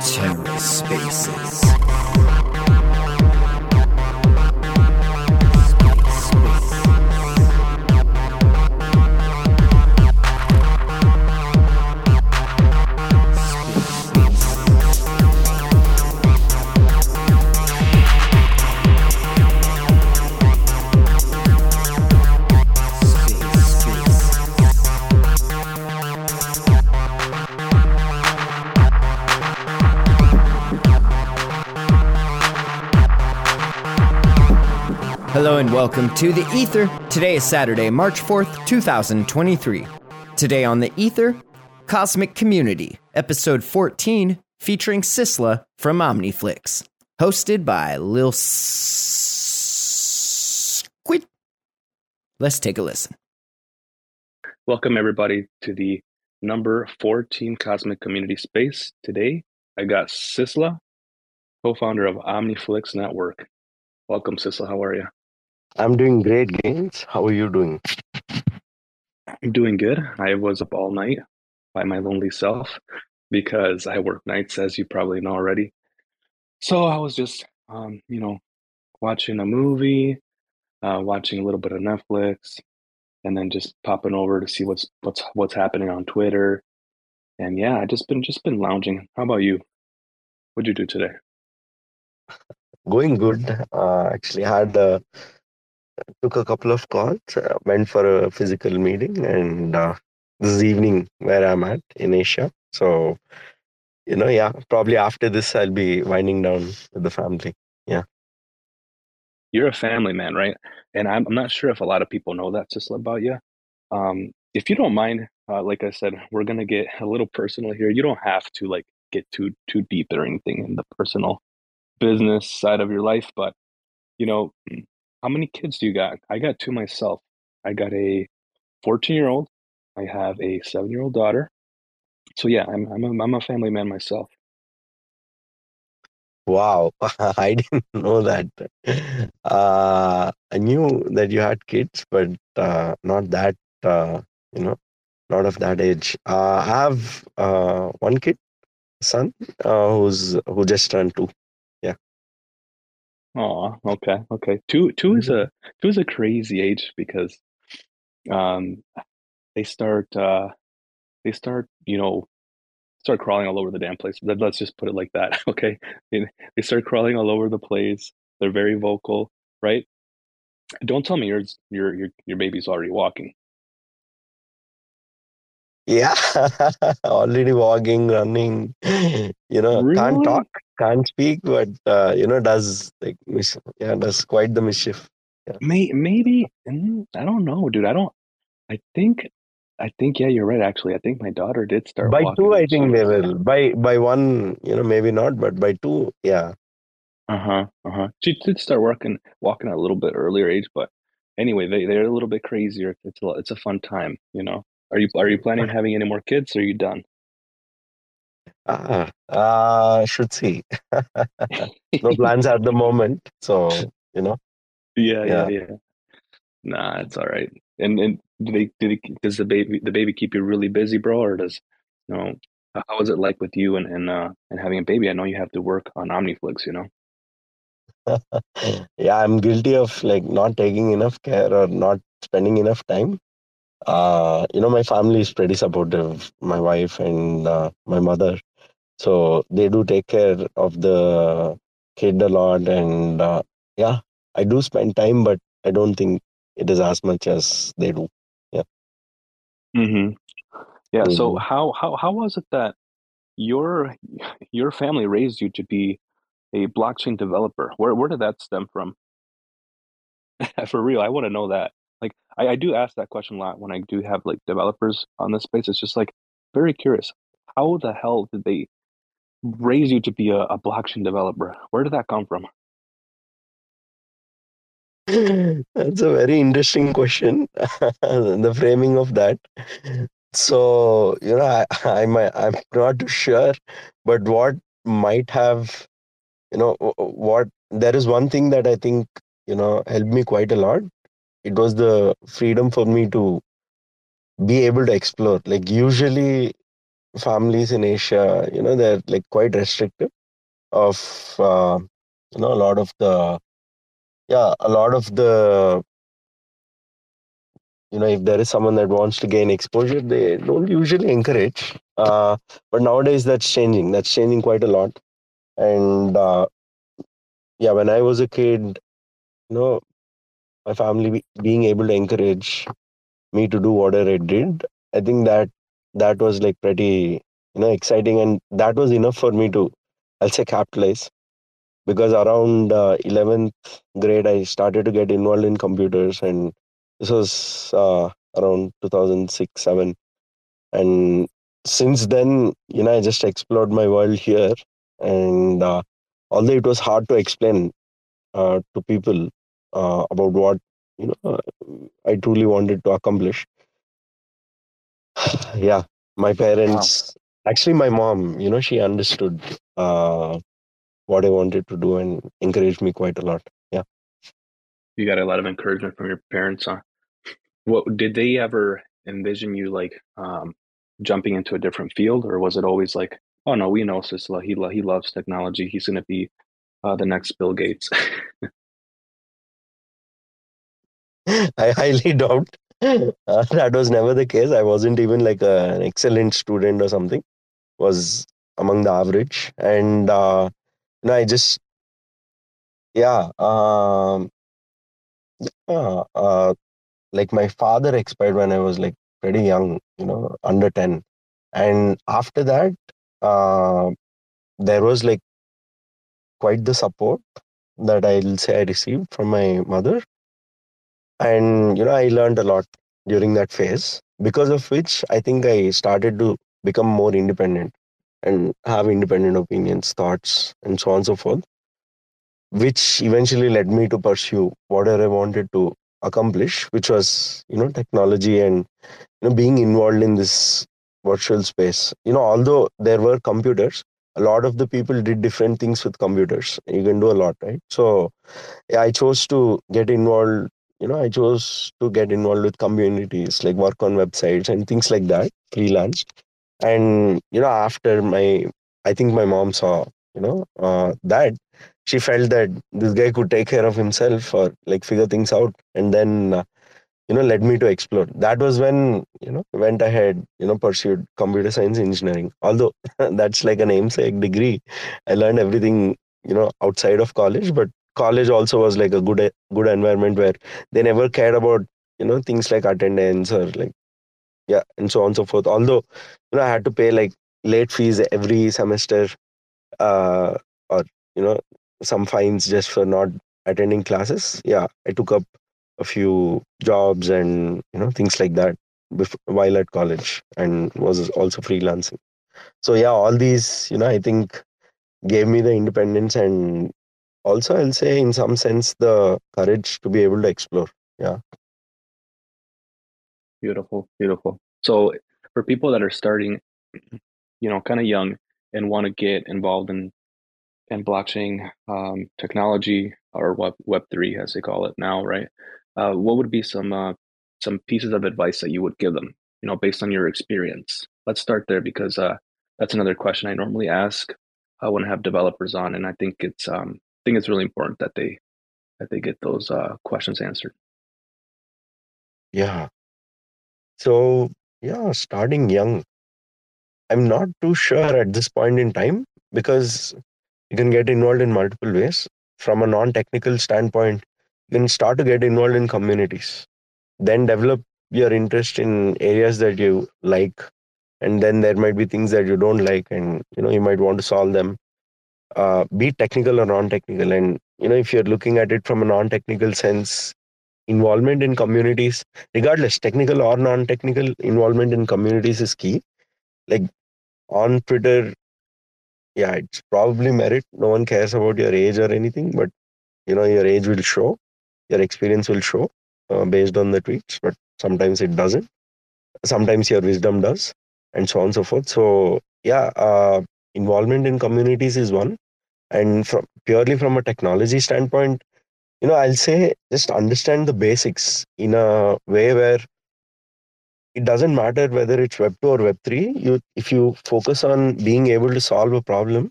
TerraSpaces. Hello and welcome to The Ether. Today is Saturday, March 4th, 2023. Today on The Ether, Cosmic Community, episode 14, featuring Sistla from Omniflix. Hosted by Lil Squid. Let's take a listen. Welcome, everybody, to the number 14 Cosmic Community Space. Today, I got Sistla, co founder of Omniflix Network. Welcome, Sistla. How are you? I'm doing great, Gaines. How are you doing? I'm doing good. I was up all night by my lonely self because I work nights, as you probably know already. So I was just, um, you know, watching a movie, uh, watching a little bit of Netflix, and then just popping over to see what's what's what's happening on Twitter. And yeah, I just been just been lounging. How about you? What'd you do today? Going good. Uh, actually, had uh, took a couple of calls. Uh, went for a physical meeting, and uh, this evening where I'm at in Asia. So, you know, yeah, probably after this, I'll be winding down with the family. Yeah. You're a family man, right? And I'm, I'm not sure if a lot of people know that, Sistla, about you. Um, if you don't mind, uh, like I said, we're gonna get a little personal here. You don't have to like get too too deep or anything in the personal business side of your life, but you know, how many kids do you got? I got two myself. I got a 14 year old. I have a seven year old daughter. So yeah, I'm I'm a, I'm a family man myself. Wow, I didn't know that. Uh, I knew that you had kids, but uh, not that, uh, you know, not of that age. Uh, I have uh, one kid, son, uh, who's who just turned two. Oh, okay, okay. Two two is a two is a crazy age because um they start uh they start, you know, start crawling all over the damn place. Let- Let's just put it like that, okay? They they start crawling all over the place. They're very vocal, right? Don't tell me yours your your your baby's already walking. Yeah, already walking, running. You know, can't Really? talk, can't speak, but uh, you know, does like mis- yeah, does quite the mischief. May maybe mm, I don't know, dude. I don't I think I think yeah, you're right actually. I think my daughter did start By two, I think they will. By by one, you know, maybe not, but by two, yeah. Uh-huh. Uh-huh. She did start working walking at a little bit earlier age, but anyway, they they're a little bit crazier. It's a it's a fun time, you know. Are you are you planning on having any more kids or are you done? Ah, uh, should see. No plans at the moment, so you know, Yeah, yeah, yeah. yeah. Nah, it's all right. And and do they do they, does the baby the baby keep you really busy, bro, or does you know how is it like with you and and uh and having a baby? I know you have to work on Omniflix, you know. Yeah, I'm guilty of like not taking enough care or not spending enough time. Uh, you know, my family is pretty supportive, my wife and uh, my mother. So they do take care of the kid a lot. And uh, yeah, I do spend time, but I don't think it is as much as they do. Yeah. Mm-hmm. Yeah, so Mhm. how how how was it that your your family raised you to be a blockchain developer? Where where did that stem from? For real, I want to know that. Like, I, I do ask that question a lot when I do have like developers on this space. It's just like very curious. How the hell did they raise you to be a, a blockchain developer? Where did that come from? That's a very interesting question. The framing of that. So, you know, I, I might, I'm not sure, but what might have, you know, what there is one thing that I think, you know, helped me quite a lot. It was the freedom for me to be able to explore. Like usually families in Asia, you know, they're like quite restrictive of uh, you know a lot of the yeah a lot of the you know if there is someone that wants to gain exposure they don't usually encourage uh, but nowadays that's changing that's changing quite a lot. And uh, yeah when i was a kid you know my family be, being able to encourage me to do whatever i did i think that that was like pretty you know exciting and that was enough for me to i'll say capitalize. Because around uh, 11th grade i started to get involved in computers and this was uh, around 2006 7 and since then you know i just explored my world here and uh, although it was hard to explain uh, to people uh, about what you know i truly wanted to accomplish yeah my parents wow. actually my mom you know she understood uh, what I wanted to do and encouraged me quite a lot. Yeah. You got a lot of encouragement from your parents, huh? What did they ever envision you like um, jumping into a different field, or was it always like, oh no, we know Sistla, he he loves technology, he's going to be uh, the next Bill Gates. I highly doubt uh, that was never the case. I wasn't even like a, an excellent student or something. Was among the average, and uh, no, I just yeah, um, yeah, uh, like my father expired when I was like pretty young, you know, under 10. And after that, uh, there was like quite the support that I'll say I received from my mother. And, you know, I learned a lot during that phase, because of which I think I started to become more independent and have independent opinions, thoughts, and so on and so forth, which eventually led me to pursue whatever I wanted to accomplish, which was, you know, technology and, you know, being involved in this virtual space. You know, although there were computers, a lot of the people did different things with computers. You can do a lot, right? So I chose to get involved. You know, I chose to get involved with communities, like work on websites and things like that, freelance. And you know after my i think my mom saw you know uh, that she felt that this guy could take care of himself or like figure things out and then uh, you know led me to explore. That was when you know went ahead you know pursued computer science engineering. Although that's like a namesake degree i learned everything you know outside of college but college also was like a good good environment where they never cared about you know things like attendance or like yeah and so on and so forth. Although you know i had to pay like late fees every semester uh, or you know some fines just for not attending classes. Yeah i took up a few jobs and you know things like that before, while at college and was also freelancing. So yeah all these you know i think gave me the independence and also i'll say in some sense the courage to be able to explore yeah Beautiful, beautiful. So for people that are starting, you know, kind of young and want to get involved in in blockchain um, technology or web Web three as they call it now, right? Uh, what would be some uh, some pieces of advice that you would give them, you know, based on your experience? Let's start there because uh, that's another question I normally ask uh, when I have developers on, and I think it's um, I think it's really important that they that they get those uh, questions answered. Yeah, so, yeah, starting young. I'm not too sure at this point in time because you can get involved in multiple ways. From a non technical standpoint, you can start to get involved in communities, then develop your interest in areas that you like. And then there might be things that you don't like, and you know you might want to solve them. Uh, be technical or non-technical, and you know if you're looking at it from a non-technical sense, involvement in communities, regardless, technical or non technical involvement in communities is key. Like on Twitter, yeah, it's probably merit. No one cares about your age or anything, but you know, your age will show, your experience will show uh, based on the tweets, but sometimes it doesn't. Sometimes your wisdom does, and so on and so forth. So, yeah, uh, involvement in communities is one. And from purely from a technology standpoint, you know i'll say just understand the basics in a way where it doesn't matter whether it's web 2 or web 3 you if you focus on being able to solve a problem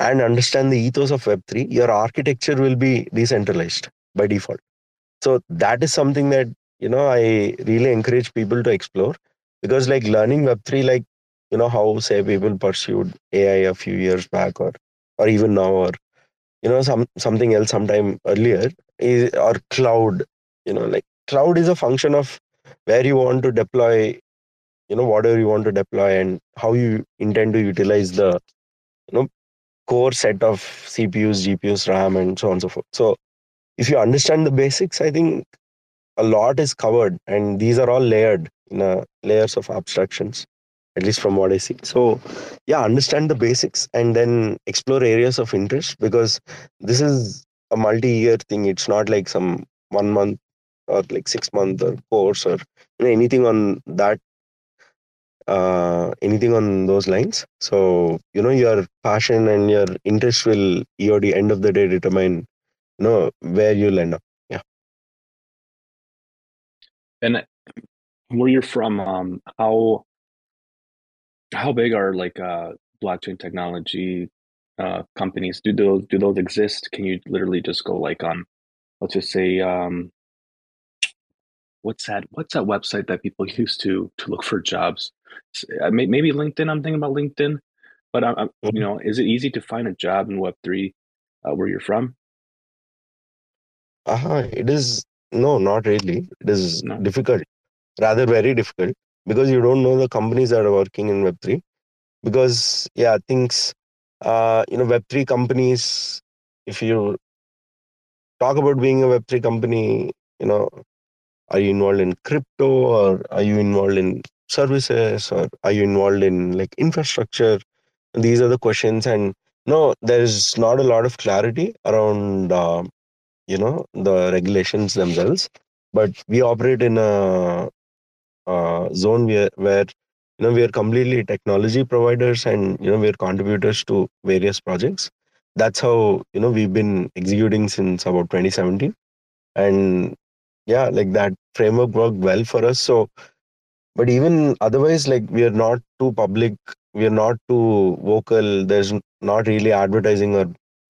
and understand the ethos of web 3 your architecture will be decentralized by default so that is something that you know i really encourage people to explore because like learning web 3 like you know how say people pursued ai a few years back or or even now or you know some something else sometime earlier is or cloud you know like cloud is a function of where you want to deploy you know whatever you want to deploy and how you intend to utilize the you know core set of cpus gpus ram and so on and so forth. So if you understand the basics i think a lot is covered and these are all layered in a layers of abstractions at least from what i see. So yeah understand the basics and then explore areas of interest because this is a multi-year thing. It's not like some one month or like six month or course or you know, anything on that uh, anything on those lines. So you know your passion and your interest will eod end of the day determine you know where you'll end up. Yeah. And where you're from um how how big are like uh blockchain technology uh companies? Do those do those exist? Can you literally just go like on let's just say um what's that what's that website that people use to to look for jobs? Uh, maybe linkedin i'm thinking about linkedin but I'm, you know is it easy to find a job in web3 uh, where you're from? Uh-huh. it is no not really. It is no. difficult rather very difficult because you don't know the companies that are working in web3 because yeah things uh you know web3 companies if you talk about being a web3 company you know are you involved in crypto or are you involved in services or are you involved in like infrastructure? These are the questions. And no there's not a lot of clarity around uh, you know the regulations themselves. But we operate in a, a zone where, where you know we are completely technology providers and you know we're contributors to various projects. That's how you know we've been executing since about 2017 and yeah like that framework worked well for us. So but even otherwise like we are not too public we are not too vocal. There's not really advertising or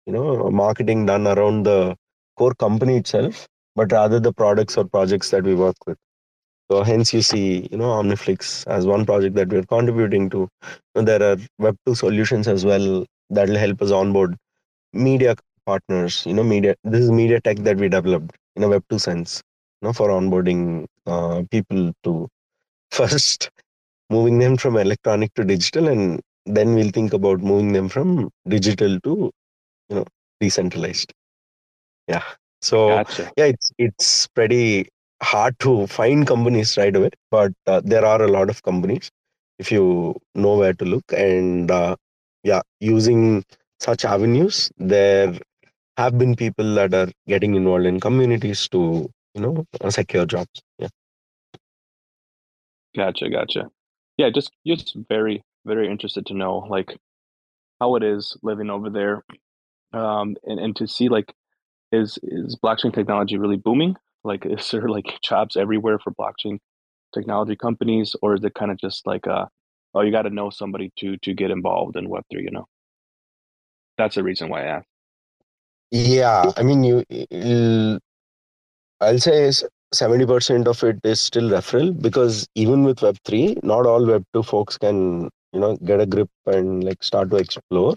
you know marketing done around the core company itself but rather the products or projects that we work with so hence you see you know omniflix as one project that we're contributing to. There are web 2 solutions as well that will help us onboard media partners you know media this is media tech that we developed in a web 2 sense you know, for onboarding uh, people to first moving them from electronic to digital and then we'll think about moving them from digital to you know decentralized. Yeah. So gotcha. yeah it's it's pretty hard to find companies right away but uh, there are a lot of companies if you know where to look. And uh, yeah using such avenues there have been people that are getting involved in communities to you know secure jobs. Yeah. Gotcha gotcha. Yeah just just very very interested to know like how it is living over there um and, and to see like is is blockchain technology really booming like is there like jobs everywhere for blockchain technology companies or is it kind of just like uh oh you got to know somebody to to get involved in web3 you know that's the reason why i asked yeah i mean you I'll say 70% of it is still referral because even with Web3, not all Web2 folks can, you know, get a grip and like start to explore.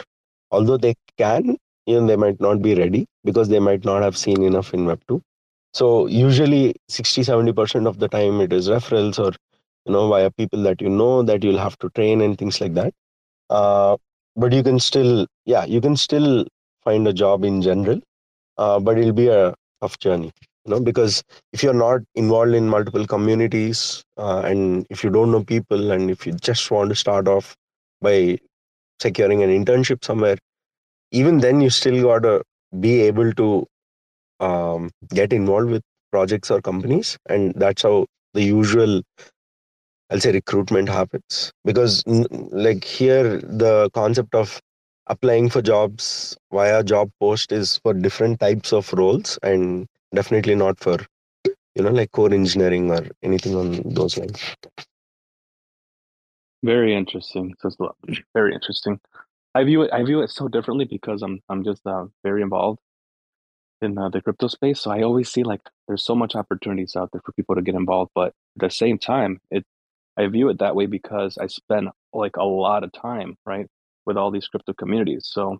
Although they can, you know, they might not be ready because they might not have seen enough in Web2. So usually 60, 70% of the time it is referrals or, you know, via people that you know that you'll have to train and things like that. Uh, but you can still, yeah, you can still find a job in general, uh, but it'll be a tough journey you know because if you're not involved in multiple communities uh, and if you don't know people and if you just want to start off by securing an internship somewhere even then you still got to be able to um, get involved with projects or companies and that's how the usual i'll say recruitment happens because like here the concept of applying for jobs via job post is for different types of roles and definitely not for you know, like core engineering or anything on those lines. Very interesting. Very interesting. I view it. I view it so differently because I'm I'm just uh, very involved in uh, the crypto space. So I always see like there's so much opportunities out there for people to get involved. But at the same time, it I view it that way because I spend like a lot of time right with all these crypto communities. So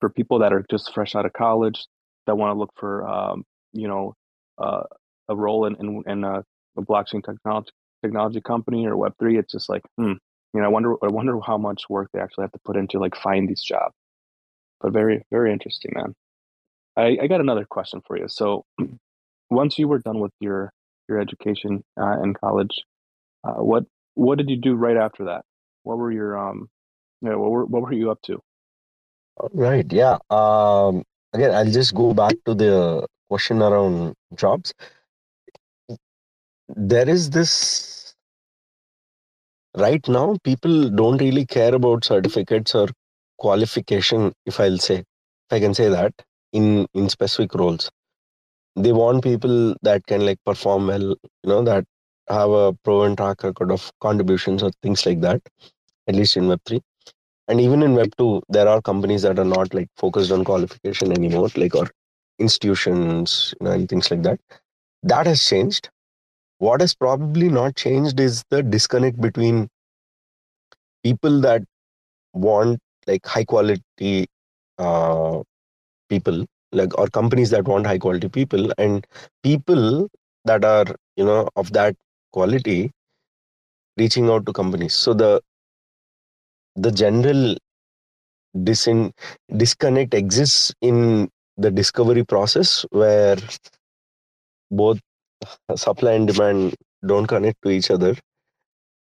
for people that are just fresh out of college that want to look for um, you know uh, a role in in, in a, a blockchain technology technology company or Web three, it's just like hmm, you know, I wonder I wonder how much work they actually have to put into like find these jobs. But very very interesting, man. I, I got another question for you. So once you were done with your your education uh, in college, uh, what what did you do right after that? What were your um, know, what were what were you up to? Right. Yeah. Um. Again, I'll just go back to the question around jobs. There is this right now. People don't really care about certificates or qualification. If I'll say, if I can say that in in specific roles, they want people that can like perform well. You know that have a proven track record of contributions or things like that. At least in Web three and even in web 2 there are companies that are not like focused on qualification anymore like or institutions you know, and things like that that has changed what has probably not changed is the disconnect between people that want like high quality uh, people like or companies that want high quality people and people that are you know of that quality reaching out to companies. So the the general disin- disconnect exists in the discovery process where both supply and demand don't connect to each other.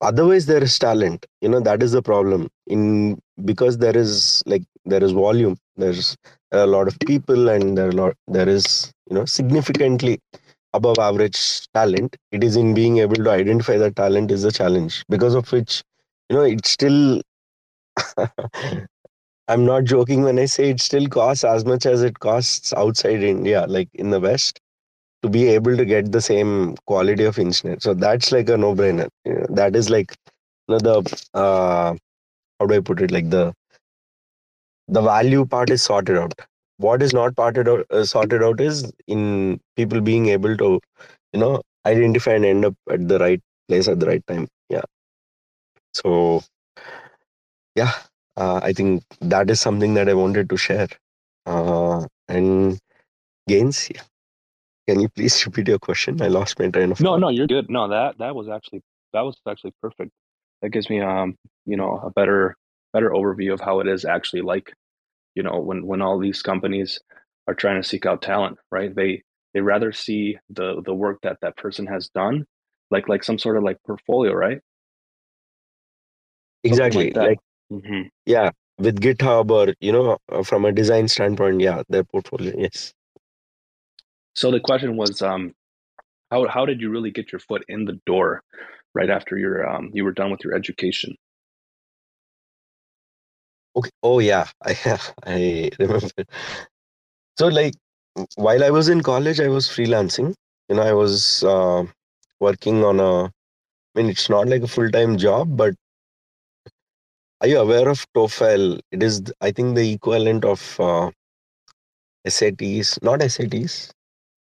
Otherwise there is talent. You know that is the problem. In because there is like there is volume there's a lot of people and there are lot there is you know significantly above average talent it is in being able to identify that talent is a challenge because of which you know it's still I'm not joking when I say it still costs as much as it costs outside India, like in the West, to be able to get the same quality of engineer. So that's like a no-brainer. that is like you know, the uh, how do I put it? Like the the value part is sorted out. What is not parted out, uh, sorted out is in people being able to, you know, identify and end up at the right place at the right time. Yeah. So yeah, uh, I think that is something that I wanted to share. Uh, and gains, yeah. Can you please repeat your question? I lost my train of No, no, you're good. No, that that was actually that was actually perfect. That gives me um, you know, a better better overview of how it is actually like, you know, when when all these companies are trying to seek out talent, right? They they rather see the the work that that person has done, like like some sort of like portfolio, right? Exactly. Like, like Mm-hmm. Yeah, with GitHub or you know uh, from a design standpoint, yeah, their portfolio. Yes. So the question was, um, how how did you really get your foot in the door right after your um, you were done with your education? Okay. Oh yeah, I I remember. So like while I was in college, I was freelancing. You know, I was uh, working on a. I mean, it's not like a full time job, but are you aware of TOEFL? It is, I think, the equivalent of uh, SATs, not SATs.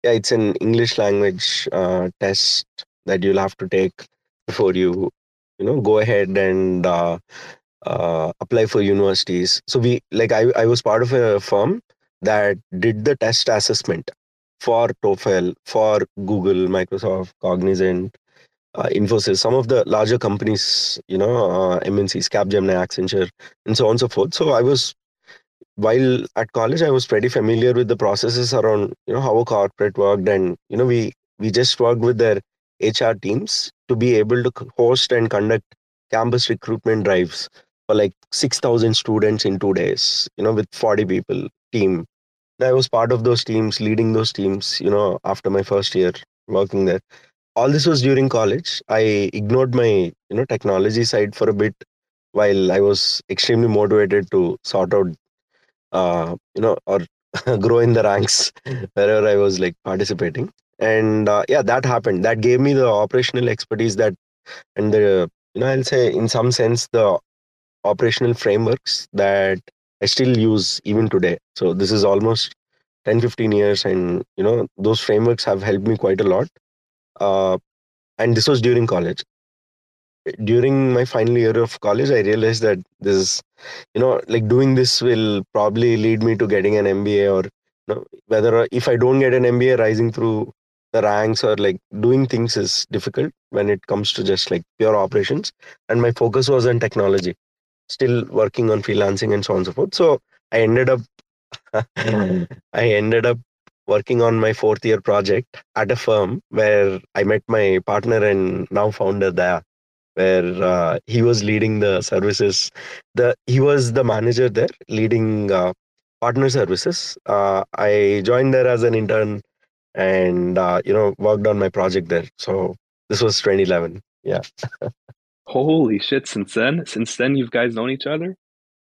Yeah, it's an English language uh, test that you'll have to take before you, you know, go ahead and uh, uh, apply for universities. So we, like, I, I was part of a firm that did the test assessment for TOEFL, for Google, Microsoft, Cognizant, uh, Infosys, some of the larger companies, you know, uh, MNCs, Capgemini, Accenture, and so on and so forth. So I was, while at college, I was pretty familiar with the processes around, you know, how a corporate worked, and you know, we we just worked with their HR teams to be able to host and conduct campus recruitment drives like six thousand students in two days. You know, with forty people team. And I was part of those teams, leading those teams. You know, after my first year working there all this was during college i ignored my you know technology side for a bit while i was extremely motivated to sort out uh, you know or grow in the ranks wherever i was like participating and uh, yeah that happened that gave me the operational expertise that and the you know i'll say in some sense the operational frameworks that i still use even today. So this is almost 10 15 years and you know those frameworks have helped me quite a lot. Uh, and this was during college. During my final year of college i realized that this you know like doing this will probably lead me to getting an mba or you know, whether if i don't get an mba rising through the ranks or like doing things is difficult when it comes to just like pure operations. And my focus was on technology still working on freelancing and so on and so forth so i ended up i ended up working on my fourth year project at a firm where i met my partner and now founder Daya where uh, he was leading the services. The he was the manager there, leading uh, partner services. Uh, I joined there as an intern, and uh, you know worked on my project there. So this was 2011. Yeah. Holy shit! Since then, since then, you've guys known each other.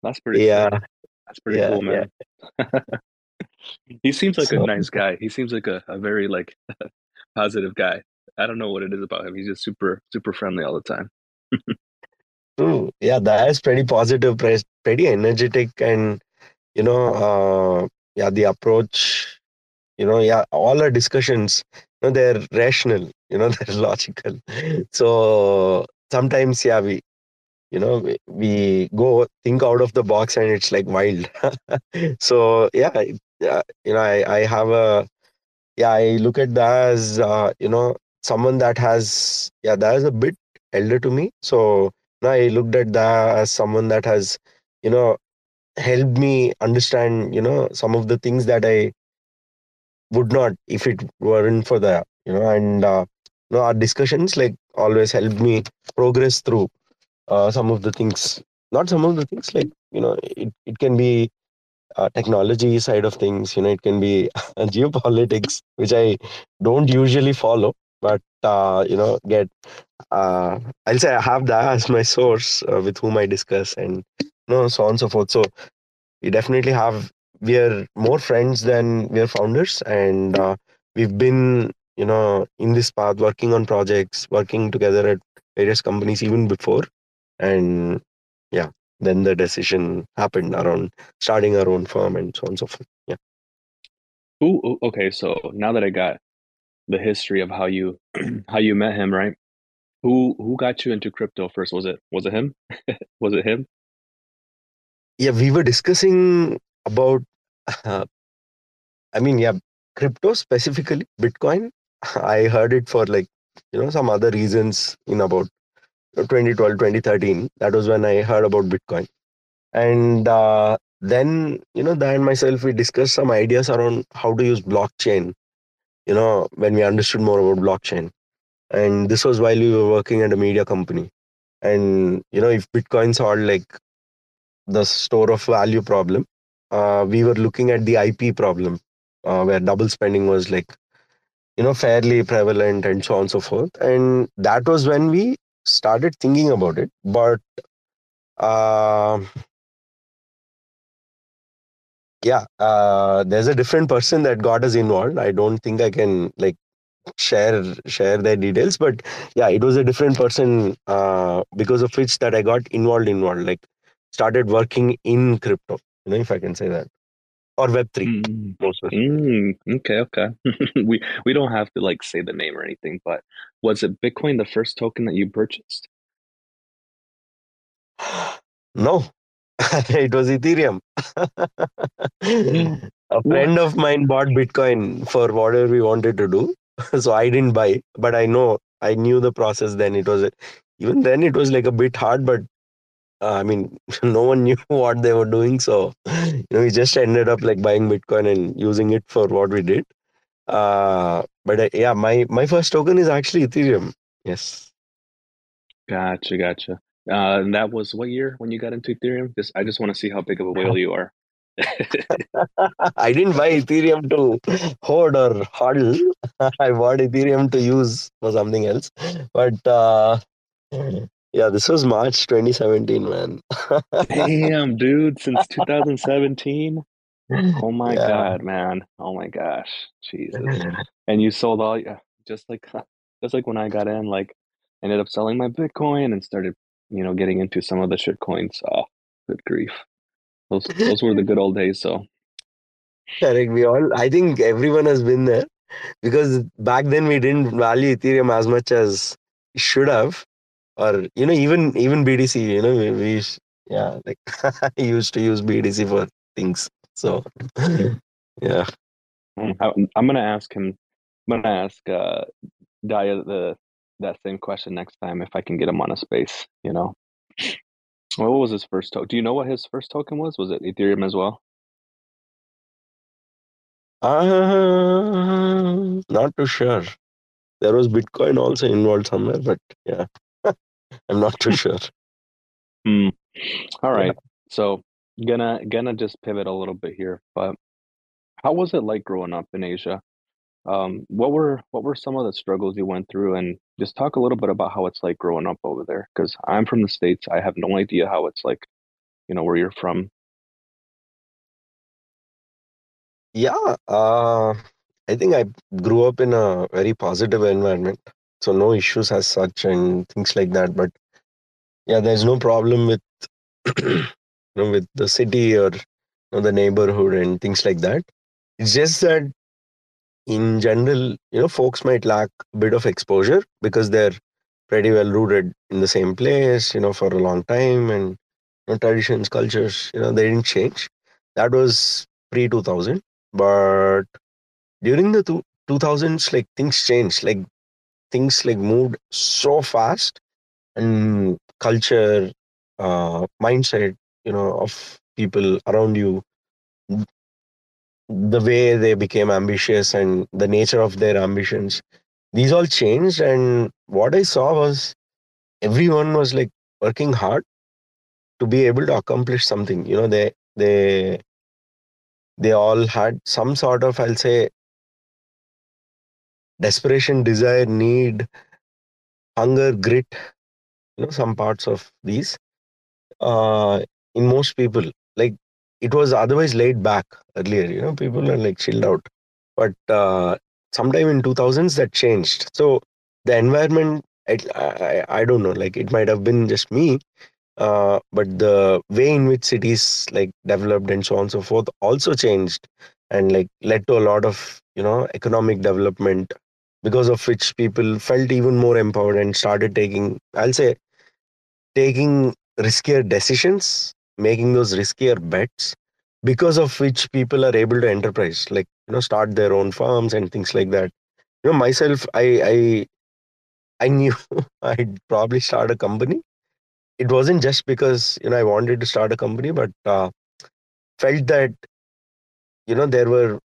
That's pretty. Yeah. Cool. That's pretty yeah, cool, man. Yeah. he seems like so, a nice guy. He seems like a, a very like positive guy. I don't know what it is about him. He's just super, super friendly all the time. True. Yeah, that is pretty positive, pretty energetic, and you know, uh, yeah, the approach, you know, yeah, all our discussions, you know, they're rational, you know, they're logical. So sometimes, yeah, we, you know, we, we go think out of the box, and it's like wild. so yeah, yeah, you know, I, I have a, yeah, I look at that as, uh, you know, someone that has yeah that is a bit elder to me so you now i looked at that as someone that has you know helped me understand you know some of the things that i would not if it weren't for that you know and uh, know our discussions like always help me progress through uh, some of the things. Not some of the things like you know it, it can be uh, technology side of things you know it can be geopolitics which i don't usually follow but uh, you know get uh, i'll say i have that as my source uh, with whom i discuss and you know so on and so forth. So we definitely have we are more friends than we are founders and uh, we've been you know in this path working on projects working together at various companies even before. And yeah then the decision happened around starting our own firm and so on and so forth. Yeah. Ooh, okay so now that i got the history of how you how you met him right? Who who got you into crypto first? Was it was it him? Was it him? Yeah we were discussing about uh, i mean yeah crypto specifically bitcoin i heard it for like you know some other reasons in about 2012 2013 that was when i heard about bitcoin. And uh, then you know dan and myself we discussed some ideas around how to use blockchain you know when we understood more about blockchain. And this was while we were working at a media company. And you know if bitcoins are like the store of value problem uh, we were looking at the ip problem uh, where double spending was like you know fairly prevalent and so on and so forth. And that was when we started thinking about it. But uh, yeah uh, there's a different person that got us involved. I don't think i can like share share their details but yeah it was a different person uh, because of which that i got involved involved like started working in crypto you know if i can say that or web3 mm. mm, okay okay we we don't have to like say the name or anything but was it bitcoin the first token that you purchased no it was Ethereum. a friend of mine bought Bitcoin for whatever we wanted to do. So I didn't buy, but I know I knew the process then. It was even then it was like a bit hard, but uh, I mean, no one knew what they were doing. So, you know, we just ended up like buying Bitcoin and using it for what we did. Uh, but uh, yeah, my, my first token is actually Ethereum. Yes. Gotcha. Gotcha. Uh, and that was what year when you got into Ethereum? Just I just want to see how big of a whale you are. I didn't buy Ethereum to hoard or hodl. I bought Ethereum to use for something else. But uh, yeah, this was March 2017, man. Damn, dude, since 2017. Oh my yeah. god, man. Oh my gosh. Jesus. And you sold all yeah, just like just like when I got in, like ended up selling my Bitcoin and started, you know, getting into some of the shit coins. Oh, good grief. Those those were the good old days. So Correct. We all, I think everyone has been there because back then we didn't value Ethereum as much as should have, or you know, even even BTC You know, we, we yeah, like I used to use BTC for things. So yeah, I, I'm gonna ask him. I'm gonna ask uh, Daya the that same question next time if I can get him on a space. You know, what was his first token? Do you know what his first token was? Was it Ethereum as well? uh, not too sure. There was Bitcoin also involved somewhere, but yeah, I'm not too sure. Hmm. All right. So gonna gonna just pivot a little bit here, but how was it like growing up in Asia? Um, what were what were some of the struggles you went through, and just talk a little bit about how it's like growing up over there. Because I'm from the States, I have no idea how it's like, you know, where you're from. Yeah, uh, I think I grew up in a very positive environment, so no issues as such and things like that. But yeah, there's no problem with you know with the city or you know, the neighborhood and things like that. It's just that in general, you know, folks might lack a bit of exposure because they're pretty well rooted in the same place, you know, for a long time and you know, traditions, cultures, you know, they didn't change. That was pre 2000. But during the two, 2000s, like things changed. Like things like moved so fast and culture, uh, mindset, you know, of people around you the way they became ambitious and the nature of their ambitions. These all changed and what i saw was everyone was like working hard to be able to accomplish something. You know they they they all had some sort of i'll say desperation desire need hunger grit you know some parts of these uh in most people like it was otherwise laid back earlier you know people are like chilled out. But uh, sometime in 2000s that changed. So the environment I, I, I don't know like it might have been just me uh, but the way in which cities like developed and so on and so forth also changed and like led to a lot of you know economic development because of which people felt even more empowered and started taking i'll say taking riskier decisions making those riskier bets because of which people are able to enterprise like you know start their own farms and things like that. You know myself i i i knew i'd probably start a company. It wasn't just because you know i wanted to start a company but uh, felt that you know there were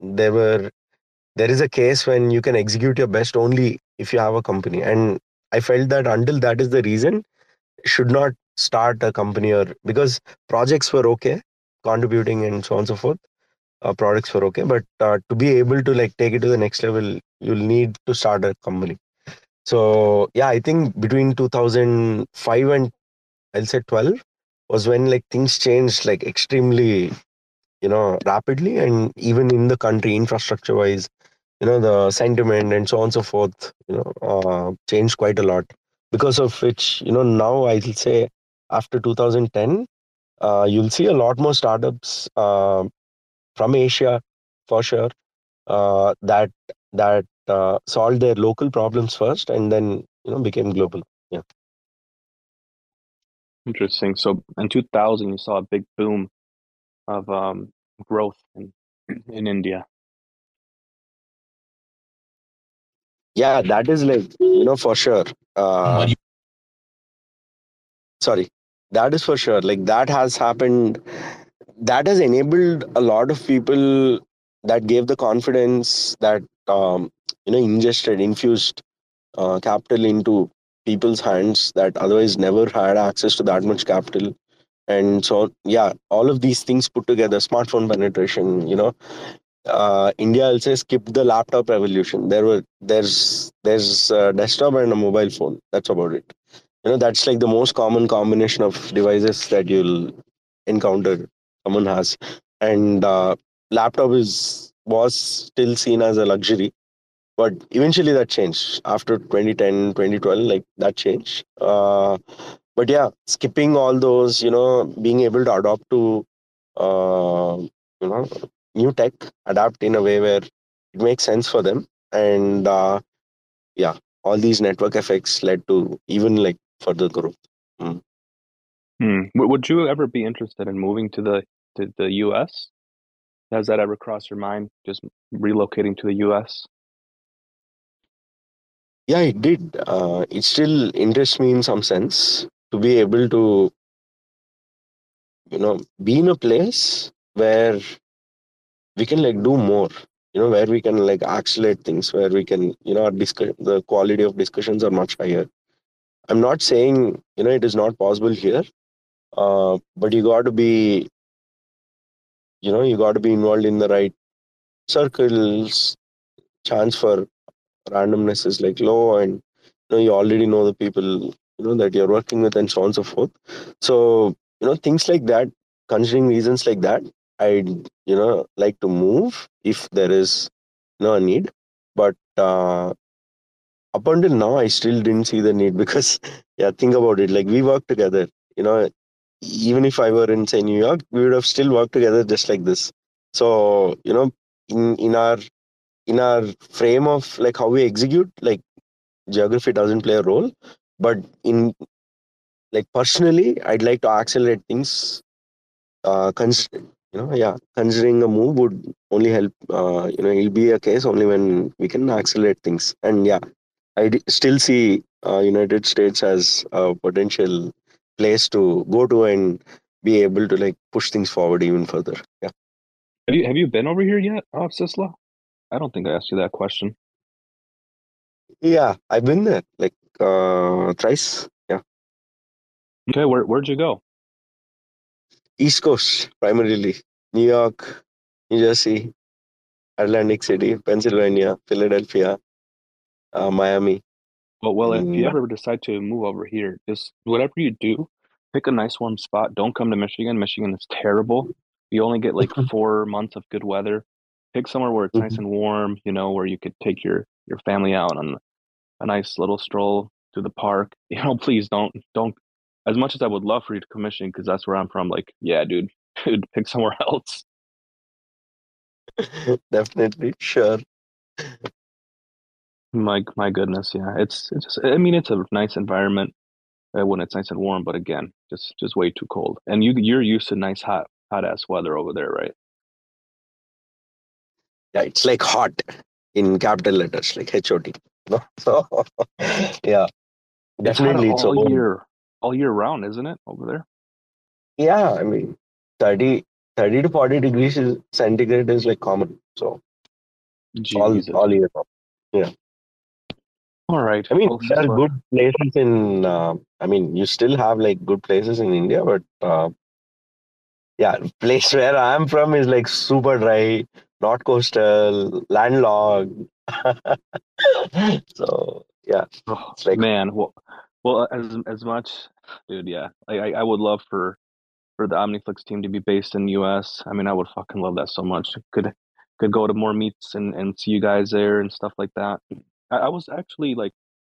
there were there is a case when you can execute your best only if you have a company. And i felt that until that is the reason should not start a company or because projects were okay contributing and so on and so forth uh, products were okay but uh, to be able to like take it to the next level you'll need to start a company. So yeah i think between 2005 and i'll say 12 was when like things changed like extremely you know rapidly and even in the country infrastructure wise you know the sentiment and so on and so forth you know uh, changed quite a lot because of which you know now i'll say after 2010 uh, you'll see a lot more startups uh, from asia for sure uh, that that uh, solved their local problems first and then you know became global yeah Interesting. So in 2000, you saw a big boom of um, growth in in India. yeah that is like you know for sure uh, sorry. That is for sure. Like that has happened that has enabled a lot of people that gave the confidence that um, you know ingested infused uh, capital into people's hands that otherwise never had access to that much capital and so yeah all of these things put together smartphone penetration you know uh, india also skipped the laptop revolution. There were there's there's a desktop and a mobile phone. That's about it. You know that's like the most common combination of devices that you'll encounter someone has. And uh, laptop is was still seen as a luxury but eventually that changed. After 2010 2012 like that changed. Uh, but yeah skipping all those you know being able to adopt to uh, you know new tech adapt in a way where it makes sense for them. And uh, yeah all these network effects led to even like further growth. Mm. hmm. would you ever be interested in moving to the to the us has that ever crossed your mind just relocating to the us yeah it did. Uh, it still interests me in some sense to be able to you know be in a place where we can like do more you know where we can like accelerate things where we can you know our discuss the quality of discussions are much higher. I'm not saying you know it is not possible here uh, but you got to be you know you got to be involved in the right circles chance for randomness is like low and you know you already know the people you know that you're working with and so on and so forth. So you know things like that considering reasons like that i'd you know like to move if there is know need. But uh, up until now i still didn't see the need because yeah think about it. Like we work together you know even if i were in say new york we would have still worked together just like this. So you know in in our in our frame of like how we execute like geography doesn't play a role but in like personally i'd like to accelerate things uh cons- you know yeah considering a move would only help uh you know it'll be a case only when we can accelerate things and yeah I d- still see uh, united states as a potential place to go to and be able to like push things forward even further yeah have you have you been over here yet uh, Sistla? I don't think I asked you that question. Yeah, I've been there like uh thrice. Yeah. Okay, where where'd you go? East Coast primarily. New York, New Jersey, Atlantic City, Pennsylvania, Philadelphia, uh, Miami. Well, well, if you ever decide to move over here, just whatever you do, pick a nice warm spot. Don't come to Michigan. Michigan is terrible. You only get like four months of good weather pick somewhere where it's mm-hmm. nice and warm, you know, where you could take your your family out on a nice little stroll to the park. You know, please don't don't. As much as I would love for you to commission, because that's where I'm from. Like, yeah, dude, dude, pick somewhere else. Definitely, sure. My my goodness, yeah. It's it's just. I mean, it's a nice environment uh, when it's nice and warm, but again, just just way too cold. And you you're used to nice hot hot ass weather over there, right? yeah it's like hot in capital letters like hot? So yeah definitely it's, all year all year round isn't it over there yeah i mean 30 30 to 40 degrees is, centigrade is like common so all, all year round. yeah all right i mean there are good places in uh, i mean you still have like good places in india but uh, yeah place where i'm from is like super dry not coastal, landlocked. so yeah, oh, like, man. Well, well, as as much, dude. Yeah, like, I I would love for for the Omniflix team to be based in the U.S. I mean, I would fucking love that so much. Could could go to more meets and and see you guys there and stuff like that. I, I was actually like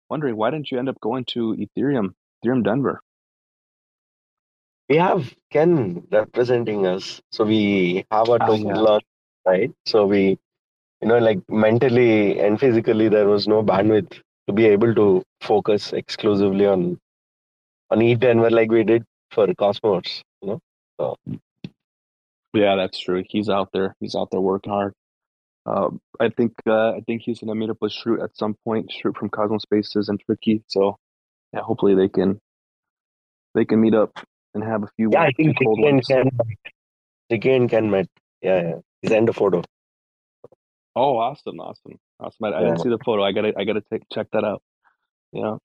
wondering why didn't you end up going to Ethereum, Ethereum Denver? We have Ken representing us, so we have a ah, token yeah. right? So we, you know, like mentally and physically, there was no bandwidth to be able to focus exclusively on on ETH Denver like we did for Cosmos, you know. So yeah, that's true. He's out there. He's out there working hard. Uh, I think uh, I think he's gonna meet up with Shroot at some point. Shroot from Cosmos Spaces and Tricky. So yeah, hopefully they can they can meet up and have a few. Yeah, I think Tricky and Ken, Tricky and Ken met. Yeah, yeah. Send a photo. Oh, awesome, awesome, awesome! I. I didn't see the photo. I gotta, I gotta take, check that out. Yeah.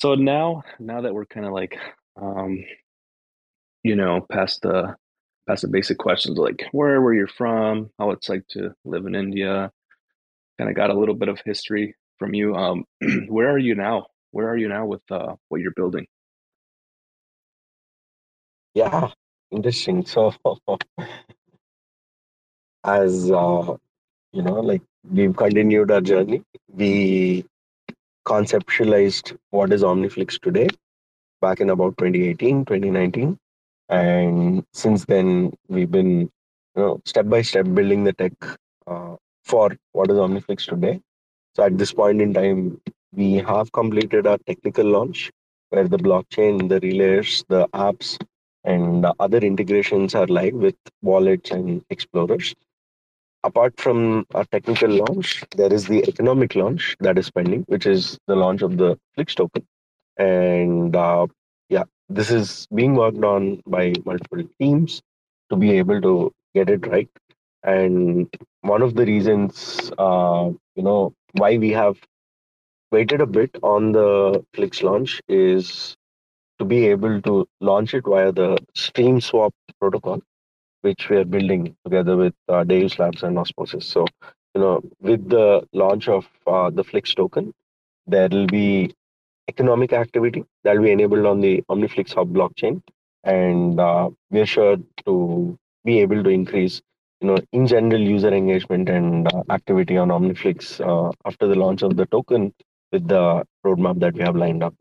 so now, now that we're kind of like, um, you know, past the, past the basic questions like where, where you're from, how it's like to live in India, kind of got a little bit of history from you. Um, where are you now? Where are you now with uh, what you're building? Yeah, interesting. So, as uh, you know, like we've continued our journey, we conceptualized what is Omniflix today back in about 2018, 2019. And since then, we've been, you know, step by step building the tech uh, for what is Omniflix today. So at this point in time, we have completed our technical launch where the blockchain, the relays, the apps, and other integrations are live with wallets and explorers. Apart from our technical launch, there is the economic launch that is pending, which is the launch of the Flix token. And uh, yeah, this is being worked on by multiple teams to be able to get it right. And one of the reasons, uh, you know, why we have waited a bit on the Flix launch is to be able to launch it via the Stream Swap protocol, which we are building together with uh, Deus Labs and Osmosis. So, you know, with the launch of uh, the Flix token, there will be economic activity that will be enabled on the OmniFlix Hub blockchain, and uh, we are sure to be able to increase, you know, in general user engagement and uh, activity on OmniFlix uh, after the launch of the token with the roadmap that we have lined up.